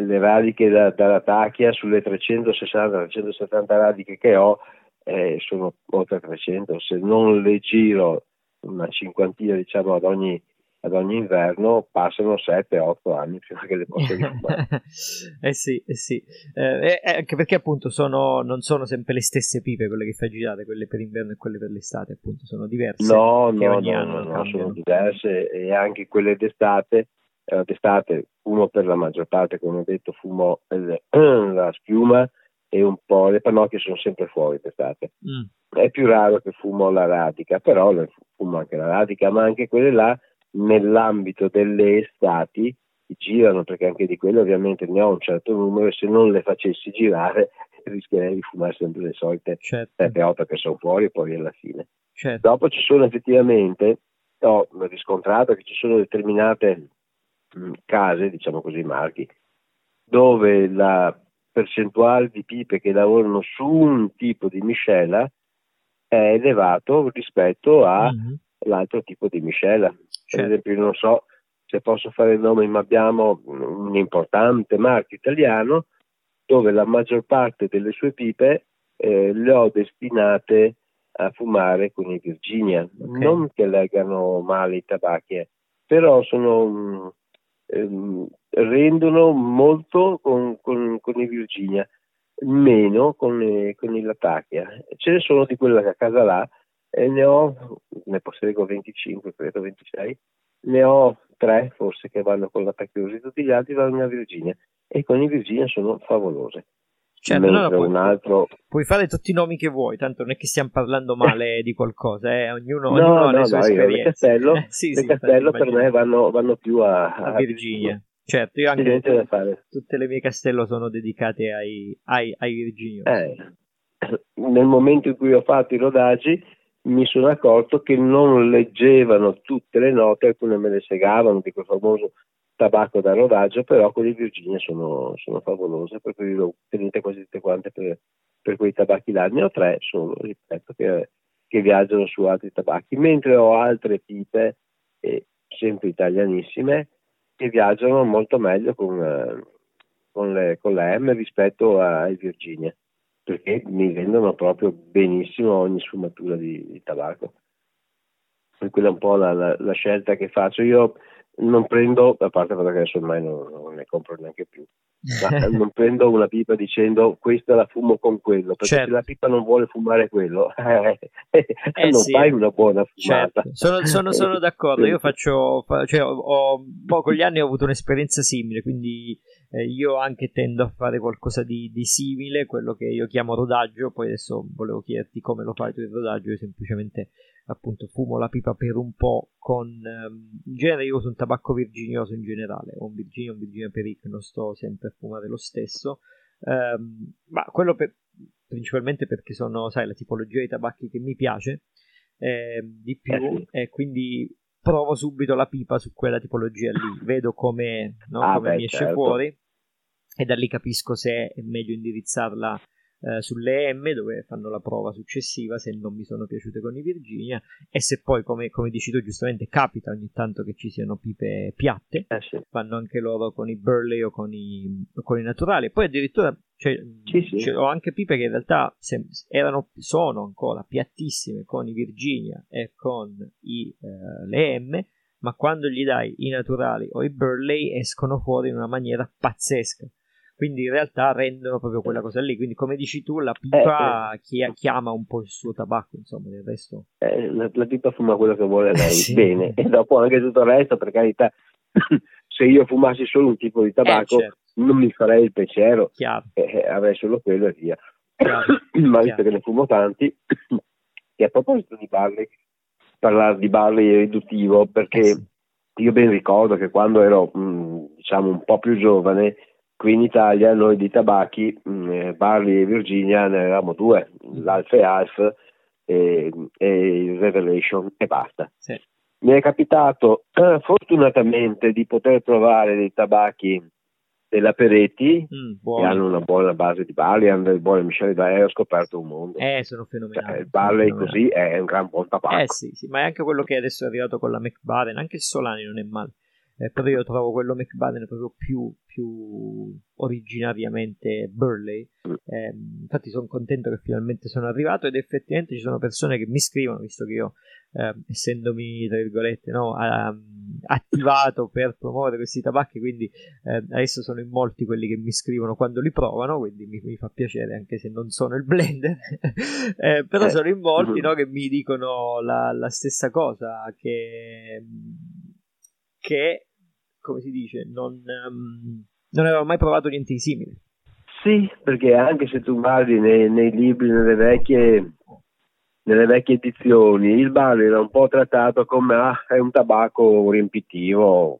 le radiche da, dalla tachia sulle 360-370 radiche che ho eh, sono oltre 300, se non le giro una cinquantina diciamo ad ogni ad ogni inverno passano 7-8 anni prima che le possa rifumare. eh sì, eh sì. Eh, eh, anche perché appunto sono, non sono sempre le stesse pipe quelle che fai girare, quelle per inverno e quelle per l'estate, appunto sono diverse. No, no, no, no, no sono diverse e anche quelle d'estate, eh, d'estate uno per la maggior parte, come ho detto, fumo la schiuma e un po' le pannocchie sono sempre fuori d'estate. Mm. È più raro che fumo la radica, però fumo anche la radica, ma anche quelle là nell'ambito delle estati girano perché anche di quelle ovviamente ne ho un certo numero e se non le facessi girare rischierei di fumare sempre le solite certo. 7-8 che sono fuori e poi alla fine. Certo. Dopo ci sono effettivamente, ho riscontrato che ci sono determinate case, diciamo così, marchi, dove la percentuale di pipe che lavorano su un tipo di miscela è elevato rispetto all'altro mm-hmm. tipo di miscela. Per certo. esempio, non so se posso fare il nome, ma abbiamo un importante marchio italiano dove la maggior parte delle sue pipe eh, le ho destinate a fumare con i Virginia. Okay. Non che leggano male i tabacchi, eh, però sono, ehm, rendono molto con, con, con, i Virginia, meno con, con i Latakia. Ce ne sono di quella a casa là e ne ho, ne posseggo 25, credo 26, ne ho tre forse che vanno con la Pacchiosi, tutti gli altri vanno a Virginia e con i Virginia sono favolose. Certo, no, puoi, un altro... puoi fare tutti i nomi che vuoi, tanto non è che stiamo parlando male di qualcosa, eh? ognuno, no, ognuno no, ha le sue no, esperienze. Le Castello, eh, sì, sì, Castello per me vanno, vanno più a, a, a Virginia. Certo, io anche tutte, tutte, le mie castello sono dedicate ai, ai, ai Virginia. Eh, nel momento in cui ho fatto i rodaggi mi sono accorto che non leggevano tutte le note, alcune me le segavano di quel famoso tabacco da rodaggio, però quelle Virginia sono, sono favolose, per cui le ho tenute quasi tutte quante per, per, quei tabacchi là. Ne ho tre solo, ripeto, che, che, viaggiano su altri tabacchi, mentre ho altre pipe, eh, sempre italianissime, che viaggiano molto meglio con, con, le, con la M rispetto ai Virginia perché mi vendono proprio benissimo ogni sfumatura di, di tabacco. E quella è un po' la, la, la, scelta che faccio. Io non prendo, a parte perché adesso ormai non, non ne compro neanche più, ma non prendo una pipa dicendo questa la fumo con quello, perché certo. se la pipa non vuole fumare quello, eh, eh, non sì. fai una buona fumata. Certo. Sono, sono, sono, d'accordo, io faccio, cioè, ho, ho, con gli anni ho avuto un'esperienza simile, quindi eh, io anche tendo a fare qualcosa di, di, simile, quello che io chiamo rodaggio, poi adesso volevo chiederti come lo fai tu il rodaggio, io semplicemente appunto fumo la pipa per un po' con um, in genere io uso un tabacco virginioso in generale, o un Virginia o un Virginia Peric, non sto sempre a fumare lo stesso, um, ma quello per, principalmente perché sono, sai, la tipologia di tabacchi che mi piace eh, di più eh e quindi provo subito la pipa su quella tipologia lì, vedo come, no, ah, come beh, mi esce certo. fuori e da lì capisco se è meglio indirizzarla eh, sulle M dove fanno la prova successiva se non mi sono piaciute con i Virginia e se poi come, come dici tu giustamente capita ogni tanto che ci siano pipe piatte eh sì. fanno anche loro con i Burley o con i, con i naturali poi addirittura cioè, sì, sì. ho anche pipe che in realtà se, erano, sono ancora piattissime con i Virginia e con i, eh, le M ma quando gli dai i naturali o i Burley escono fuori in una maniera pazzesca quindi in realtà rendono proprio quella cosa lì. Quindi, come dici tu, la pipa eh, eh. chiama un po' il suo tabacco, insomma, del resto. Eh, la, la, pipa fuma quello che vuole lei, sì. bene, e dopo anche tutto il resto, per carità. Se io fumassi solo un tipo di tabacco, eh, certo. non mi farei il pensiero, eh, avrei solo quello e via. Ma visto che ne fumo tanti, e a proposito di Barley, parlare di Barley riduttivo, perché eh sì. io ben ricordo che quando ero, mh, mm, diciamo, un po' più giovane, Qui in Italia noi di tabacchi, mh, mm, eh, Barley e Virginia ne avevamo due, l'Alfa e Alf e, il Revelation e basta. Sì. Mi è capitato eh, fortunatamente di poter trovare dei tabacchi della Peretti mm, che hanno una buona base di Barley, hanno delle buone miscele da ho scoperto un mondo. Eh, sono fenomenali. Cioè, il Barley così è un gran buon tabacco. Eh sì, sì, ma è anche quello che adesso è arrivato con la McBaren, anche il Solani non è male. Eh, però io trovo quello McBaden proprio più, più originariamente Burley. Eh, infatti sono contento che finalmente sono arrivato ed effettivamente ci sono persone che mi scrivono, visto che io, eh, essendomi, tra virgolette, no, um, attivato per promuovere questi tabacchi, quindi eh, adesso sono in molti quelli che mi scrivono quando li provano, quindi mi, mi fa piacere anche se non sono il blender, eh, però eh, sono in molti no, che mi dicono la, la stessa cosa, che che, come si dice, non, um, non aveva mai provato niente di simile. Sì, perché anche se tu guardi nei, nei libri, nelle vecchie, nelle vecchie edizioni, il barley era un po' trattato come ah, è un tabacco riempitivo,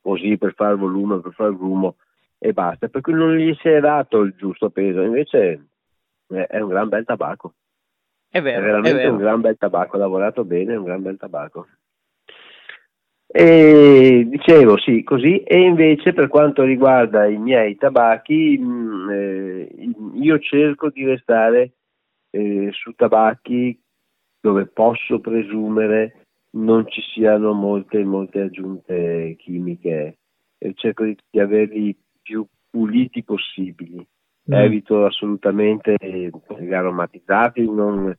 così per fare volume, per fare grumo e basta, per cui non gli si è dato il giusto peso, invece è un gran bel tabacco. È vero, è veramente è vero. un gran bel tabacco, ha lavorato bene, è un gran bel tabacco. E dicevo sì, così, e invece per quanto riguarda i miei tabacchi, mh, mm, eh, io cerco di restare eh, su tabacchi dove posso presumere non ci siano molte, molte aggiunte chimiche, e cerco di, di averli più puliti possibili. Mm. Evito assolutamente gli aromatizzati, non,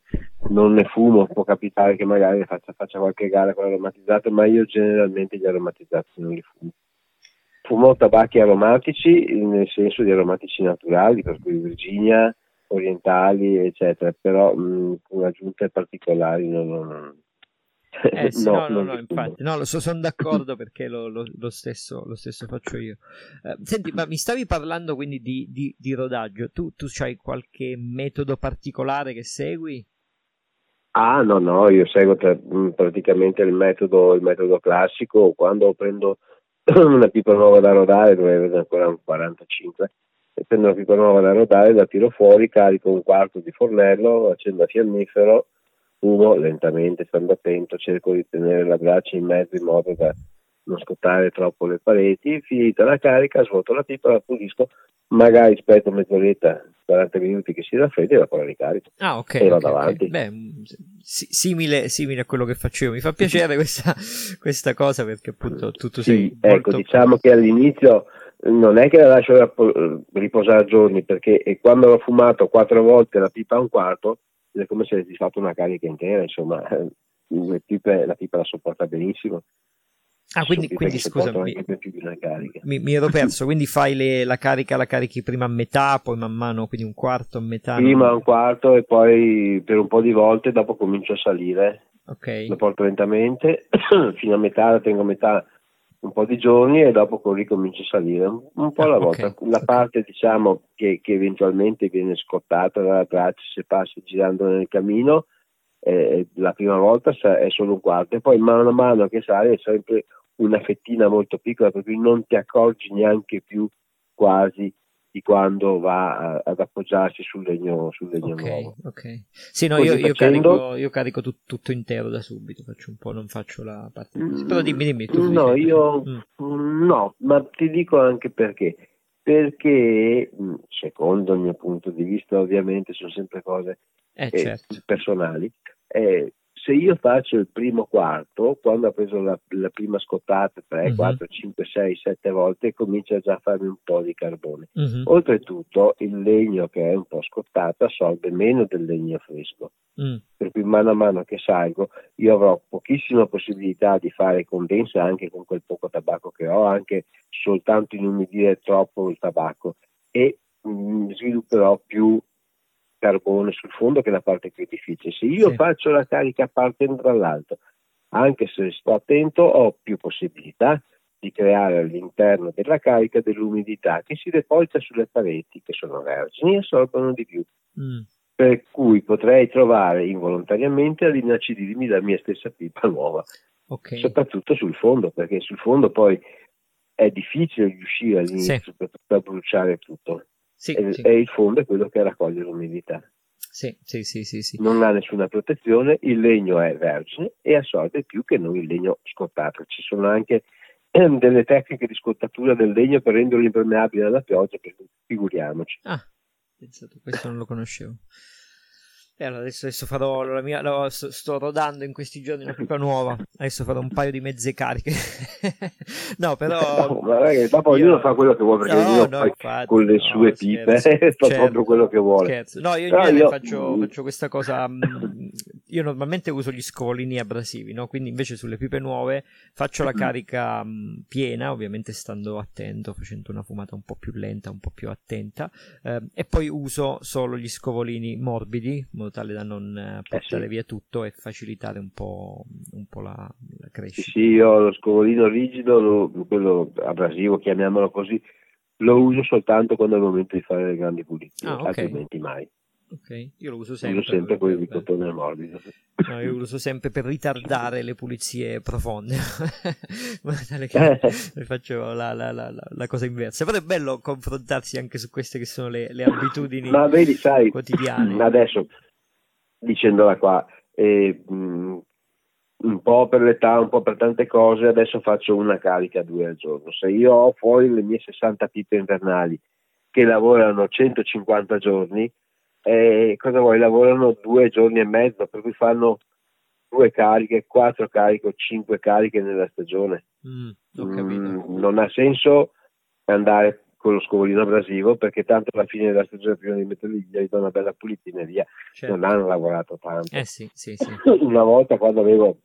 non ne fumo, può capitare che magari faccia, faccia qualche gara con l'aromatizzato, ma io generalmente gli aromatizzati non li fumo. Fumo tabacchi aromatici nel senso di aromatici naturali, per cui Virginia, orientali, eccetera, però mh, con aggiunte particolari non, non, eh, sì, no, no, no, infatti, no, so, sono d'accordo perché lo, lo, lo, stesso, lo, stesso, faccio io. Eh, senti, ma mi stavi parlando quindi di, di, di rodaggio, tu, tu hai qualche metodo particolare che segui? Ah, no, no, io seguo tra, mm, praticamente il metodo, il metodo classico. Quando prendo una pipa nuova da rodare, dove vedo ancora un 45, e prendo una pipa nuova da rodare, la tiro fuori, carico un quarto di fornello, accendo a fiammifero, fumo lentamente, stando attento, cerco di tenere la braccia in mezzo in modo da non scottare troppo le pareti. Finita la carica, svuoto la pipa, la pulisco, magari aspetto mezz'oretta 40 minuti che si raffredda e la poi ricarico. Ah, ok. E vado okay, avanti. Okay. Beh, simile, simile, a quello che faccio io. Mi fa piacere questa, questa cosa perché appunto tutto sì, sei ecco, diciamo che all'inizio non è che la lascio riposare giorni perché quando l'ho fumato quattro volte la pipa a un quarto è come se avessi fatto una carica intera, insomma, pipe, la pipa la sopporta benissimo. Ah, quindi, quindi scusa, mi, mi, mi, ero perso, quindi fai le, la carica, la carichi prima a metà, poi man mano, quindi un quarto a metà? Prima non... un quarto e poi per un po' di volte, dopo comincio a salire. Ok. Lo porto lentamente, fino a metà, la tengo a metà un po' di giorni e dopo ricomincio a salire, un, un po' alla ah, volta. Okay. La parte diciamo che, che, eventualmente viene scottata dalla traccia se passi girando nel camino, eh, la prima volta è solo un quarto e poi mano a mano che sale è sempre una fettina molto piccola per cui non ti accorgi neanche più quasi di quando va a, ad appoggiarsi sul legno, sul legno okay, nuovo. Ok, sì, no, io, io, carico, io carico tut, tutto intero da subito, faccio un po', non faccio la parte. Mm, Però dimmi, dimmi. Tu no, io mm. no, ma ti dico anche perché. Perché, mm, secondo il mio punto di vista, ovviamente sono sempre cose eh, certo. personali, eh, se io faccio il primo quarto, quando ho preso la, la prima scottata 3, uh-huh. 4, 5, 6, 7 volte, comincia già a farmi un po' di carbone. Uh-huh. Oltretutto il legno che è un po' scottato assorbe meno del legno fresco. Uh-huh. Per cui mano a mano che salgo io avrò pochissima possibilità di fare condensa anche con quel poco tabacco che ho, anche soltanto inumidire troppo il tabacco e mh, mm, svilupperò più carbone sul fondo che è la parte più difficile. Se io sì. faccio la carica partendo dall'alto, anche se sto attento, ho più possibilità di creare all'interno della carica dell'umidità che si deposita sulle pareti che sono vergini e assorbono di più. Mm. Per cui potrei trovare involontariamente ad inacidirmi la mia stessa pipa nuova, okay. soprattutto sul fondo, perché sul fondo poi è difficile riuscire all'inizio sì. per bruciare tutto. Sì, e, sì. e, il fondo è quello che raccoglie l'umidità. Sì, sì, sì, sì, sì. Non ha nessuna protezione, il legno è vergine e assorbe più che non il legno scottato. Ci sono anche ehm, delle tecniche di scottatura del legno per renderlo impermeabile alla pioggia, figuriamoci. Ah, pensato, questo non lo conoscevo. Eh, allora adesso, adesso farò la mia. Lo, sto rodando in questi giorni una pipa nuova. Adesso farò un paio di mezze cariche. no, però. No, ma ragazzi, dopo ognuno fa quello che vuole perché no, no, infatti, con le sue no, pipe fa certo, proprio quello che vuole. Scherzo. No, io io... Faccio, faccio, questa cosa. Mh, mm, io normalmente uso gli scovolini abrasivi, no? Quindi invece sulle pipe nuove faccio la carica mh, mm, piena, ovviamente stando attento, facendo una fumata un po' più lenta, un po' più attenta. Eh, e poi uso solo gli scovolini morbidi, in modo tale da non eh, portare eh sì. via tutto e facilitare un po', un po la, la, crescita. Sì, io lo scovolino rigido, lo, quello abrasivo, chiamiamolo così, lo uso soltanto quando è il momento di fare le grandi pulizie, ah, okay. altrimenti mai. Ok, io lo uso sempre. Uso sempre quelli di cotone morbido. No, io lo uso sempre per ritardare le pulizie profonde. che eh. faccio la, la, la, la, cosa inversa. Però è bello confrontarsi anche su queste che sono le, le abitudini Ma vedi, sai, quotidiane. Adesso, dicendola qua, eh, un po' per l'età, un po' per tante cose, adesso faccio una carica due al giorno. Se io ho fuori le mie 60 pipe invernali che lavorano 150 giorni, eh, cosa vuoi? Lavorano due giorni e mezzo, per cui fanno due cariche, quattro cariche o cinque cariche nella stagione. Mm, mm, non ha senso andare con lo scovolino abrasivo perché tanto alla fine della stagione prima di metterli gli do una bella pulitina e via. Certo. Non hanno lavorato tanto. Eh sì, sì, sì. una volta quando avevo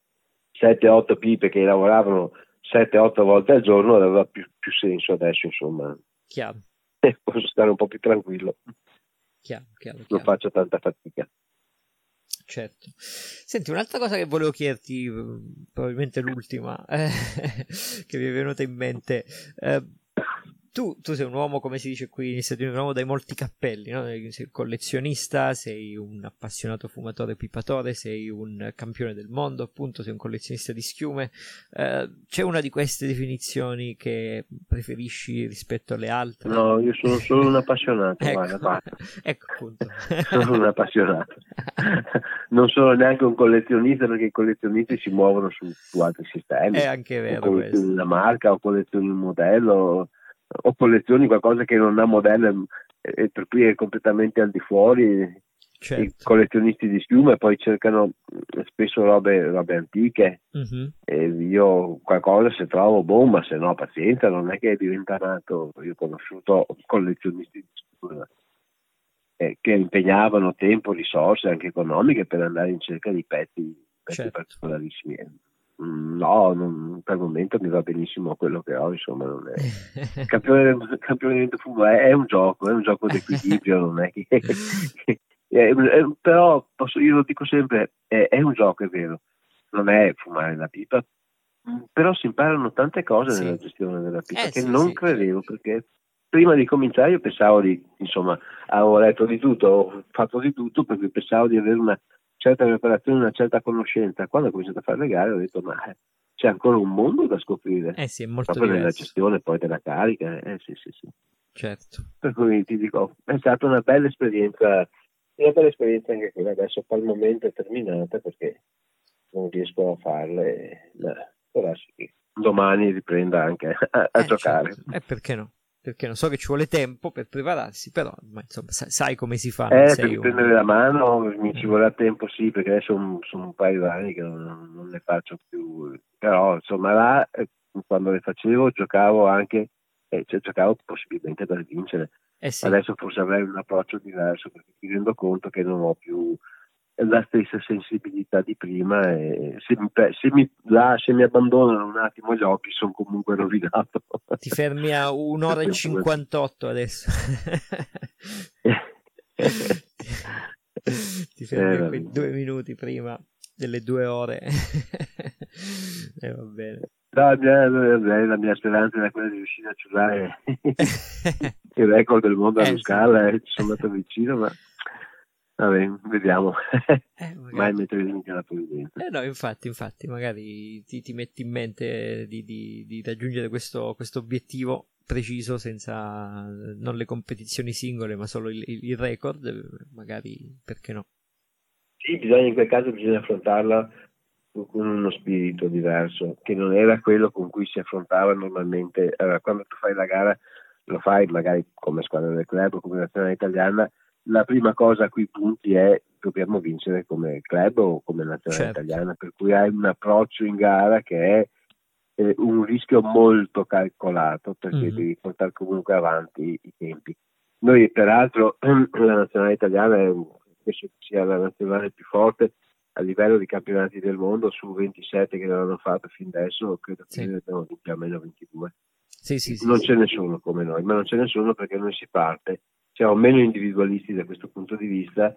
7-8 pipe che lavoravano 7-8 volte al giorno aveva più, più senso adesso insomma. Chiaro. Posso stare un po' più tranquillo chiaro, chiaro, non faccio tanta fatica. Certo. Senti, un'altra cosa che volevo chiederti, probabilmente l'ultima, eh, che mi è venuta in mente. Eh, tu, tu, sei un uomo, come si dice qui in Stati Uniti, un uomo dai molti cappelli, no? sei un collezionista, sei un appassionato fumatore pipatore, sei un campione del mondo, appunto, sei un collezionista di schiume. Eh, c'è una di queste definizioni che preferisci rispetto alle altre? No, io sono solo un appassionato, ecco. guarda, guarda. ecco appunto. sono un appassionato. non sono neanche un collezionista perché i collezionisti si muovono su, su altri sistemi. È anche vero. O una marca o collezioni un modello o collezioni qualcosa che non ha modello e per cui è completamente al di fuori certo. i collezionisti di schiuma poi cercano spesso robe, robe antiche uh-huh. e io qualcosa se trovo bomba se no pazienza non è che è diventato io ho conosciuto collezionisti di schiuma eh, che impegnavano tempo, risorse anche economiche per andare in cerca di pezzi, pezzi certo. particolarissimi Mm, no, non, per il momento mi va benissimo quello che ho, insomma, non è... campione, campione di fumo è, è, un gioco, è un gioco di equilibrio, non è che... è, è, però posso, io lo dico sempre, è, un gioco, è vero, non è fumare la pipa, però si imparano tante cose sì. nella gestione della pipa eh, che sì, non sì, credevo, perché prima di cominciare io pensavo di, insomma, avevo letto di tutto, ho fatto di tutto perché pensavo di avere una certa preparazione, una certa conoscenza. Quando ho cominciato a fare le gare ho detto ma eh, c'è ancora un mondo da scoprire. Eh sì, è molto Proprio diverso. nella gestione poi della carica. Eh sì, sì, sì. Certo. Per cui ti dico, è stata una bella esperienza, una bella esperienza anche quella. Adesso per il momento è terminata perché non riesco a farle. Però sì, domani riprenda anche a, a eh, giocare. Certo. E eh, perché no? Perché non so che ci vuole tempo per prepararsi, però ma, insomma sai, sai, come si fa. Eh, per prendere la mano mi ci vorrà tempo, sì, perché adesso sono, un paio di anni che non, non, ne faccio più, però insomma là eh, quando le facevo giocavo anche, eh, cioè, giocavo possibilmente per vincere. Eh sì. Adesso forse avrei un approccio diverso perché mi rendo conto che non ho più la stessa sensibilità di prima e se mi, se mi, là, se mi abbandonano un attimo gli occhi sono comunque rovinato. Ti fermi a un'ora e 58 adesso. Ti fermi eh, due minuti prima delle due ore. e eh, va bene. No, la, mia, la mia speranza era quella di riuscire a ciurare il record del mondo eh, scala e ci sono andato vicino, ma Vabbè, vediamo. Eh, Mai mettere limiti alla provvidenza. Eh no, infatti, infatti, magari ti, ti metti in mente di, di, di raggiungere questo, questo, obiettivo preciso senza non le competizioni singole, ma solo il, il, record, magari perché no? Sì, bisogna in quel caso bisogna affrontarla con uno spirito diverso, che non era quello con cui si affrontava normalmente. Allora, quando tu fai la gara, lo fai magari come squadra del club o come nazionale italiana la prima cosa a cui punti è dobbiamo vincere come club o come nazionale certo. italiana, per cui hai un approccio in gara che è eh, un rischio molto calcolato perché mm-hmm. devi portare comunque avanti i tempi. Noi peraltro la nazionale italiana è, penso sia la nazionale più forte a livello di campionati del mondo su 27 che l'hanno fatto fin adesso, credo che sì. ne abbiamo vinti almeno 22. Sì, sì, non c'è nessuno come noi, ma non c'è nessuno perché noi si parte, siamo meno individualisti da questo punto di vista,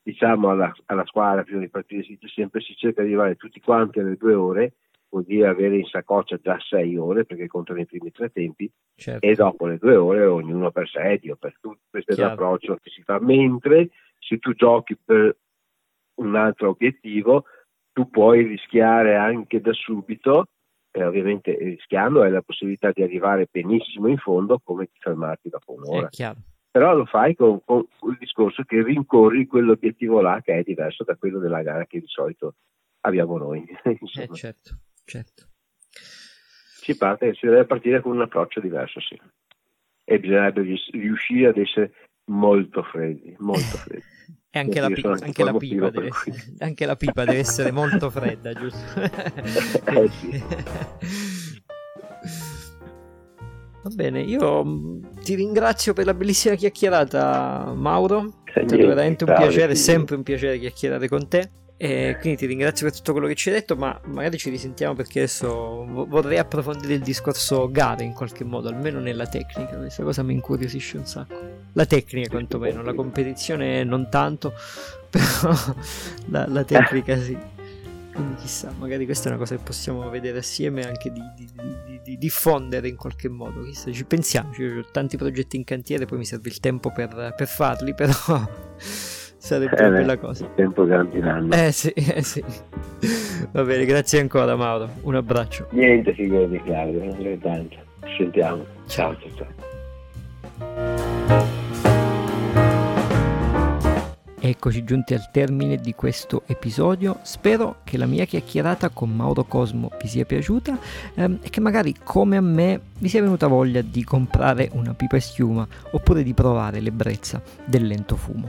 diciamo alla, alla squadra prima di partire si, sempre si cerca di arrivare tutti quanti alle due ore, vuol dire avere in saccoccia già sei ore perché contano i primi tre tempi certo. e dopo le due ore ognuno per sé, io per tutti, questo Chiaro. è l'approccio che si fa, mentre se tu giochi per un altro obiettivo, tu puoi rischiare anche da subito, e ovviamente rischiando hai la possibilità di arrivare benissimo in fondo come di fermarti dopo un'ora. Però lo fai con, con, il discorso che rincorri quell'obiettivo là che è diverso da quello della gara che di solito abbiamo noi. eh certo, certo. Si parte, si deve partire con un approccio diverso, sì. E bisognerebbe riuscire ad essere molto freddi, molto freddi. E anche, la, pi- anche, la pipa deve, anche la pipa deve essere molto fredda, giusto? eh sì. Va bene, io mm, ti ringrazio per la bellissima chiacchierata, Mauro. È veramente un piacere, è sempre un piacere chiacchierare con te. E quindi ti ringrazio per tutto quello che ci hai detto, ma magari ci risentiamo perché adesso vorrei approfondire il discorso gare in qualche modo, almeno nella tecnica. Questa cosa mi incuriosisce un sacco. La tecnica quantomeno, la competizione non tanto, però la, la tecnica sì. Quindi chissà, magari questa è una cosa che possiamo vedere assieme anche di, di, di, di diffondere in qualche modo. Chissà, ci pensiamo, ho tanti progetti in cantiere, poi mi serve il tempo per, per farli, però Sarebbe eh, una bella cosa. Il tempo garantiranno. Eh sì, eh sì. Va bene, grazie ancora Mauro. Un abbraccio. Niente, figurati Claudio, non tanto. Ci sentiamo. Ciao, ciao, ciao. Eccoci giunti al termine di questo episodio, spero che la mia chiacchierata con Mauro Cosmo vi sia piaciuta ehm, e che magari come a me vi sia venuta voglia di comprare una pipa e schiuma oppure di provare l'ebbrezza del lento fumo.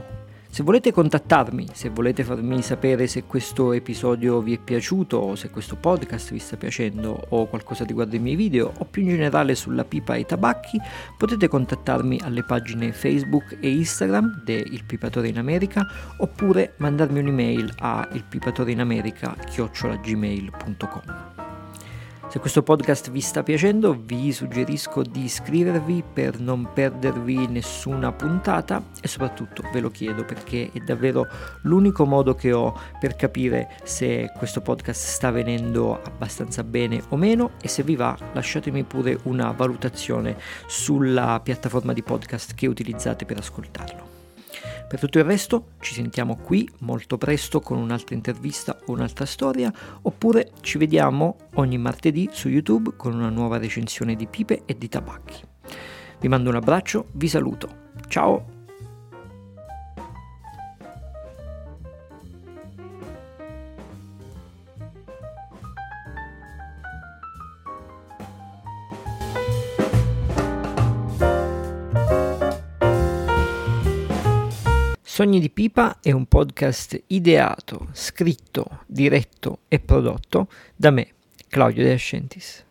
Se volete contattarmi, se volete farmi sapere se questo episodio vi è piaciuto o se questo podcast vi sta piacendo o qualcosa riguardo i miei video o più in generale sulla pipa e i tabacchi, potete contattarmi alle pagine Facebook e Instagram de Il Pipatore in America oppure mandarmi un'email a ilpipatoreinamerica.gmail.com se questo podcast vi sta piacendo vi suggerisco di iscrivervi per non perdervi nessuna puntata e soprattutto ve lo chiedo perché è davvero l'unico modo che ho per capire se questo podcast sta venendo abbastanza bene o meno e se vi va lasciatemi pure una valutazione sulla piattaforma di podcast che utilizzate per ascoltarlo. Per tutto il resto ci sentiamo qui molto presto con un'altra intervista o un'altra storia, oppure ci vediamo ogni martedì su YouTube con una nuova recensione di pipe e di tabacchi. Vi mando un abbraccio, vi saluto. Ciao! Sogni di Pipa è un podcast ideato, scritto, diretto e prodotto da me, Claudio De Ascentis.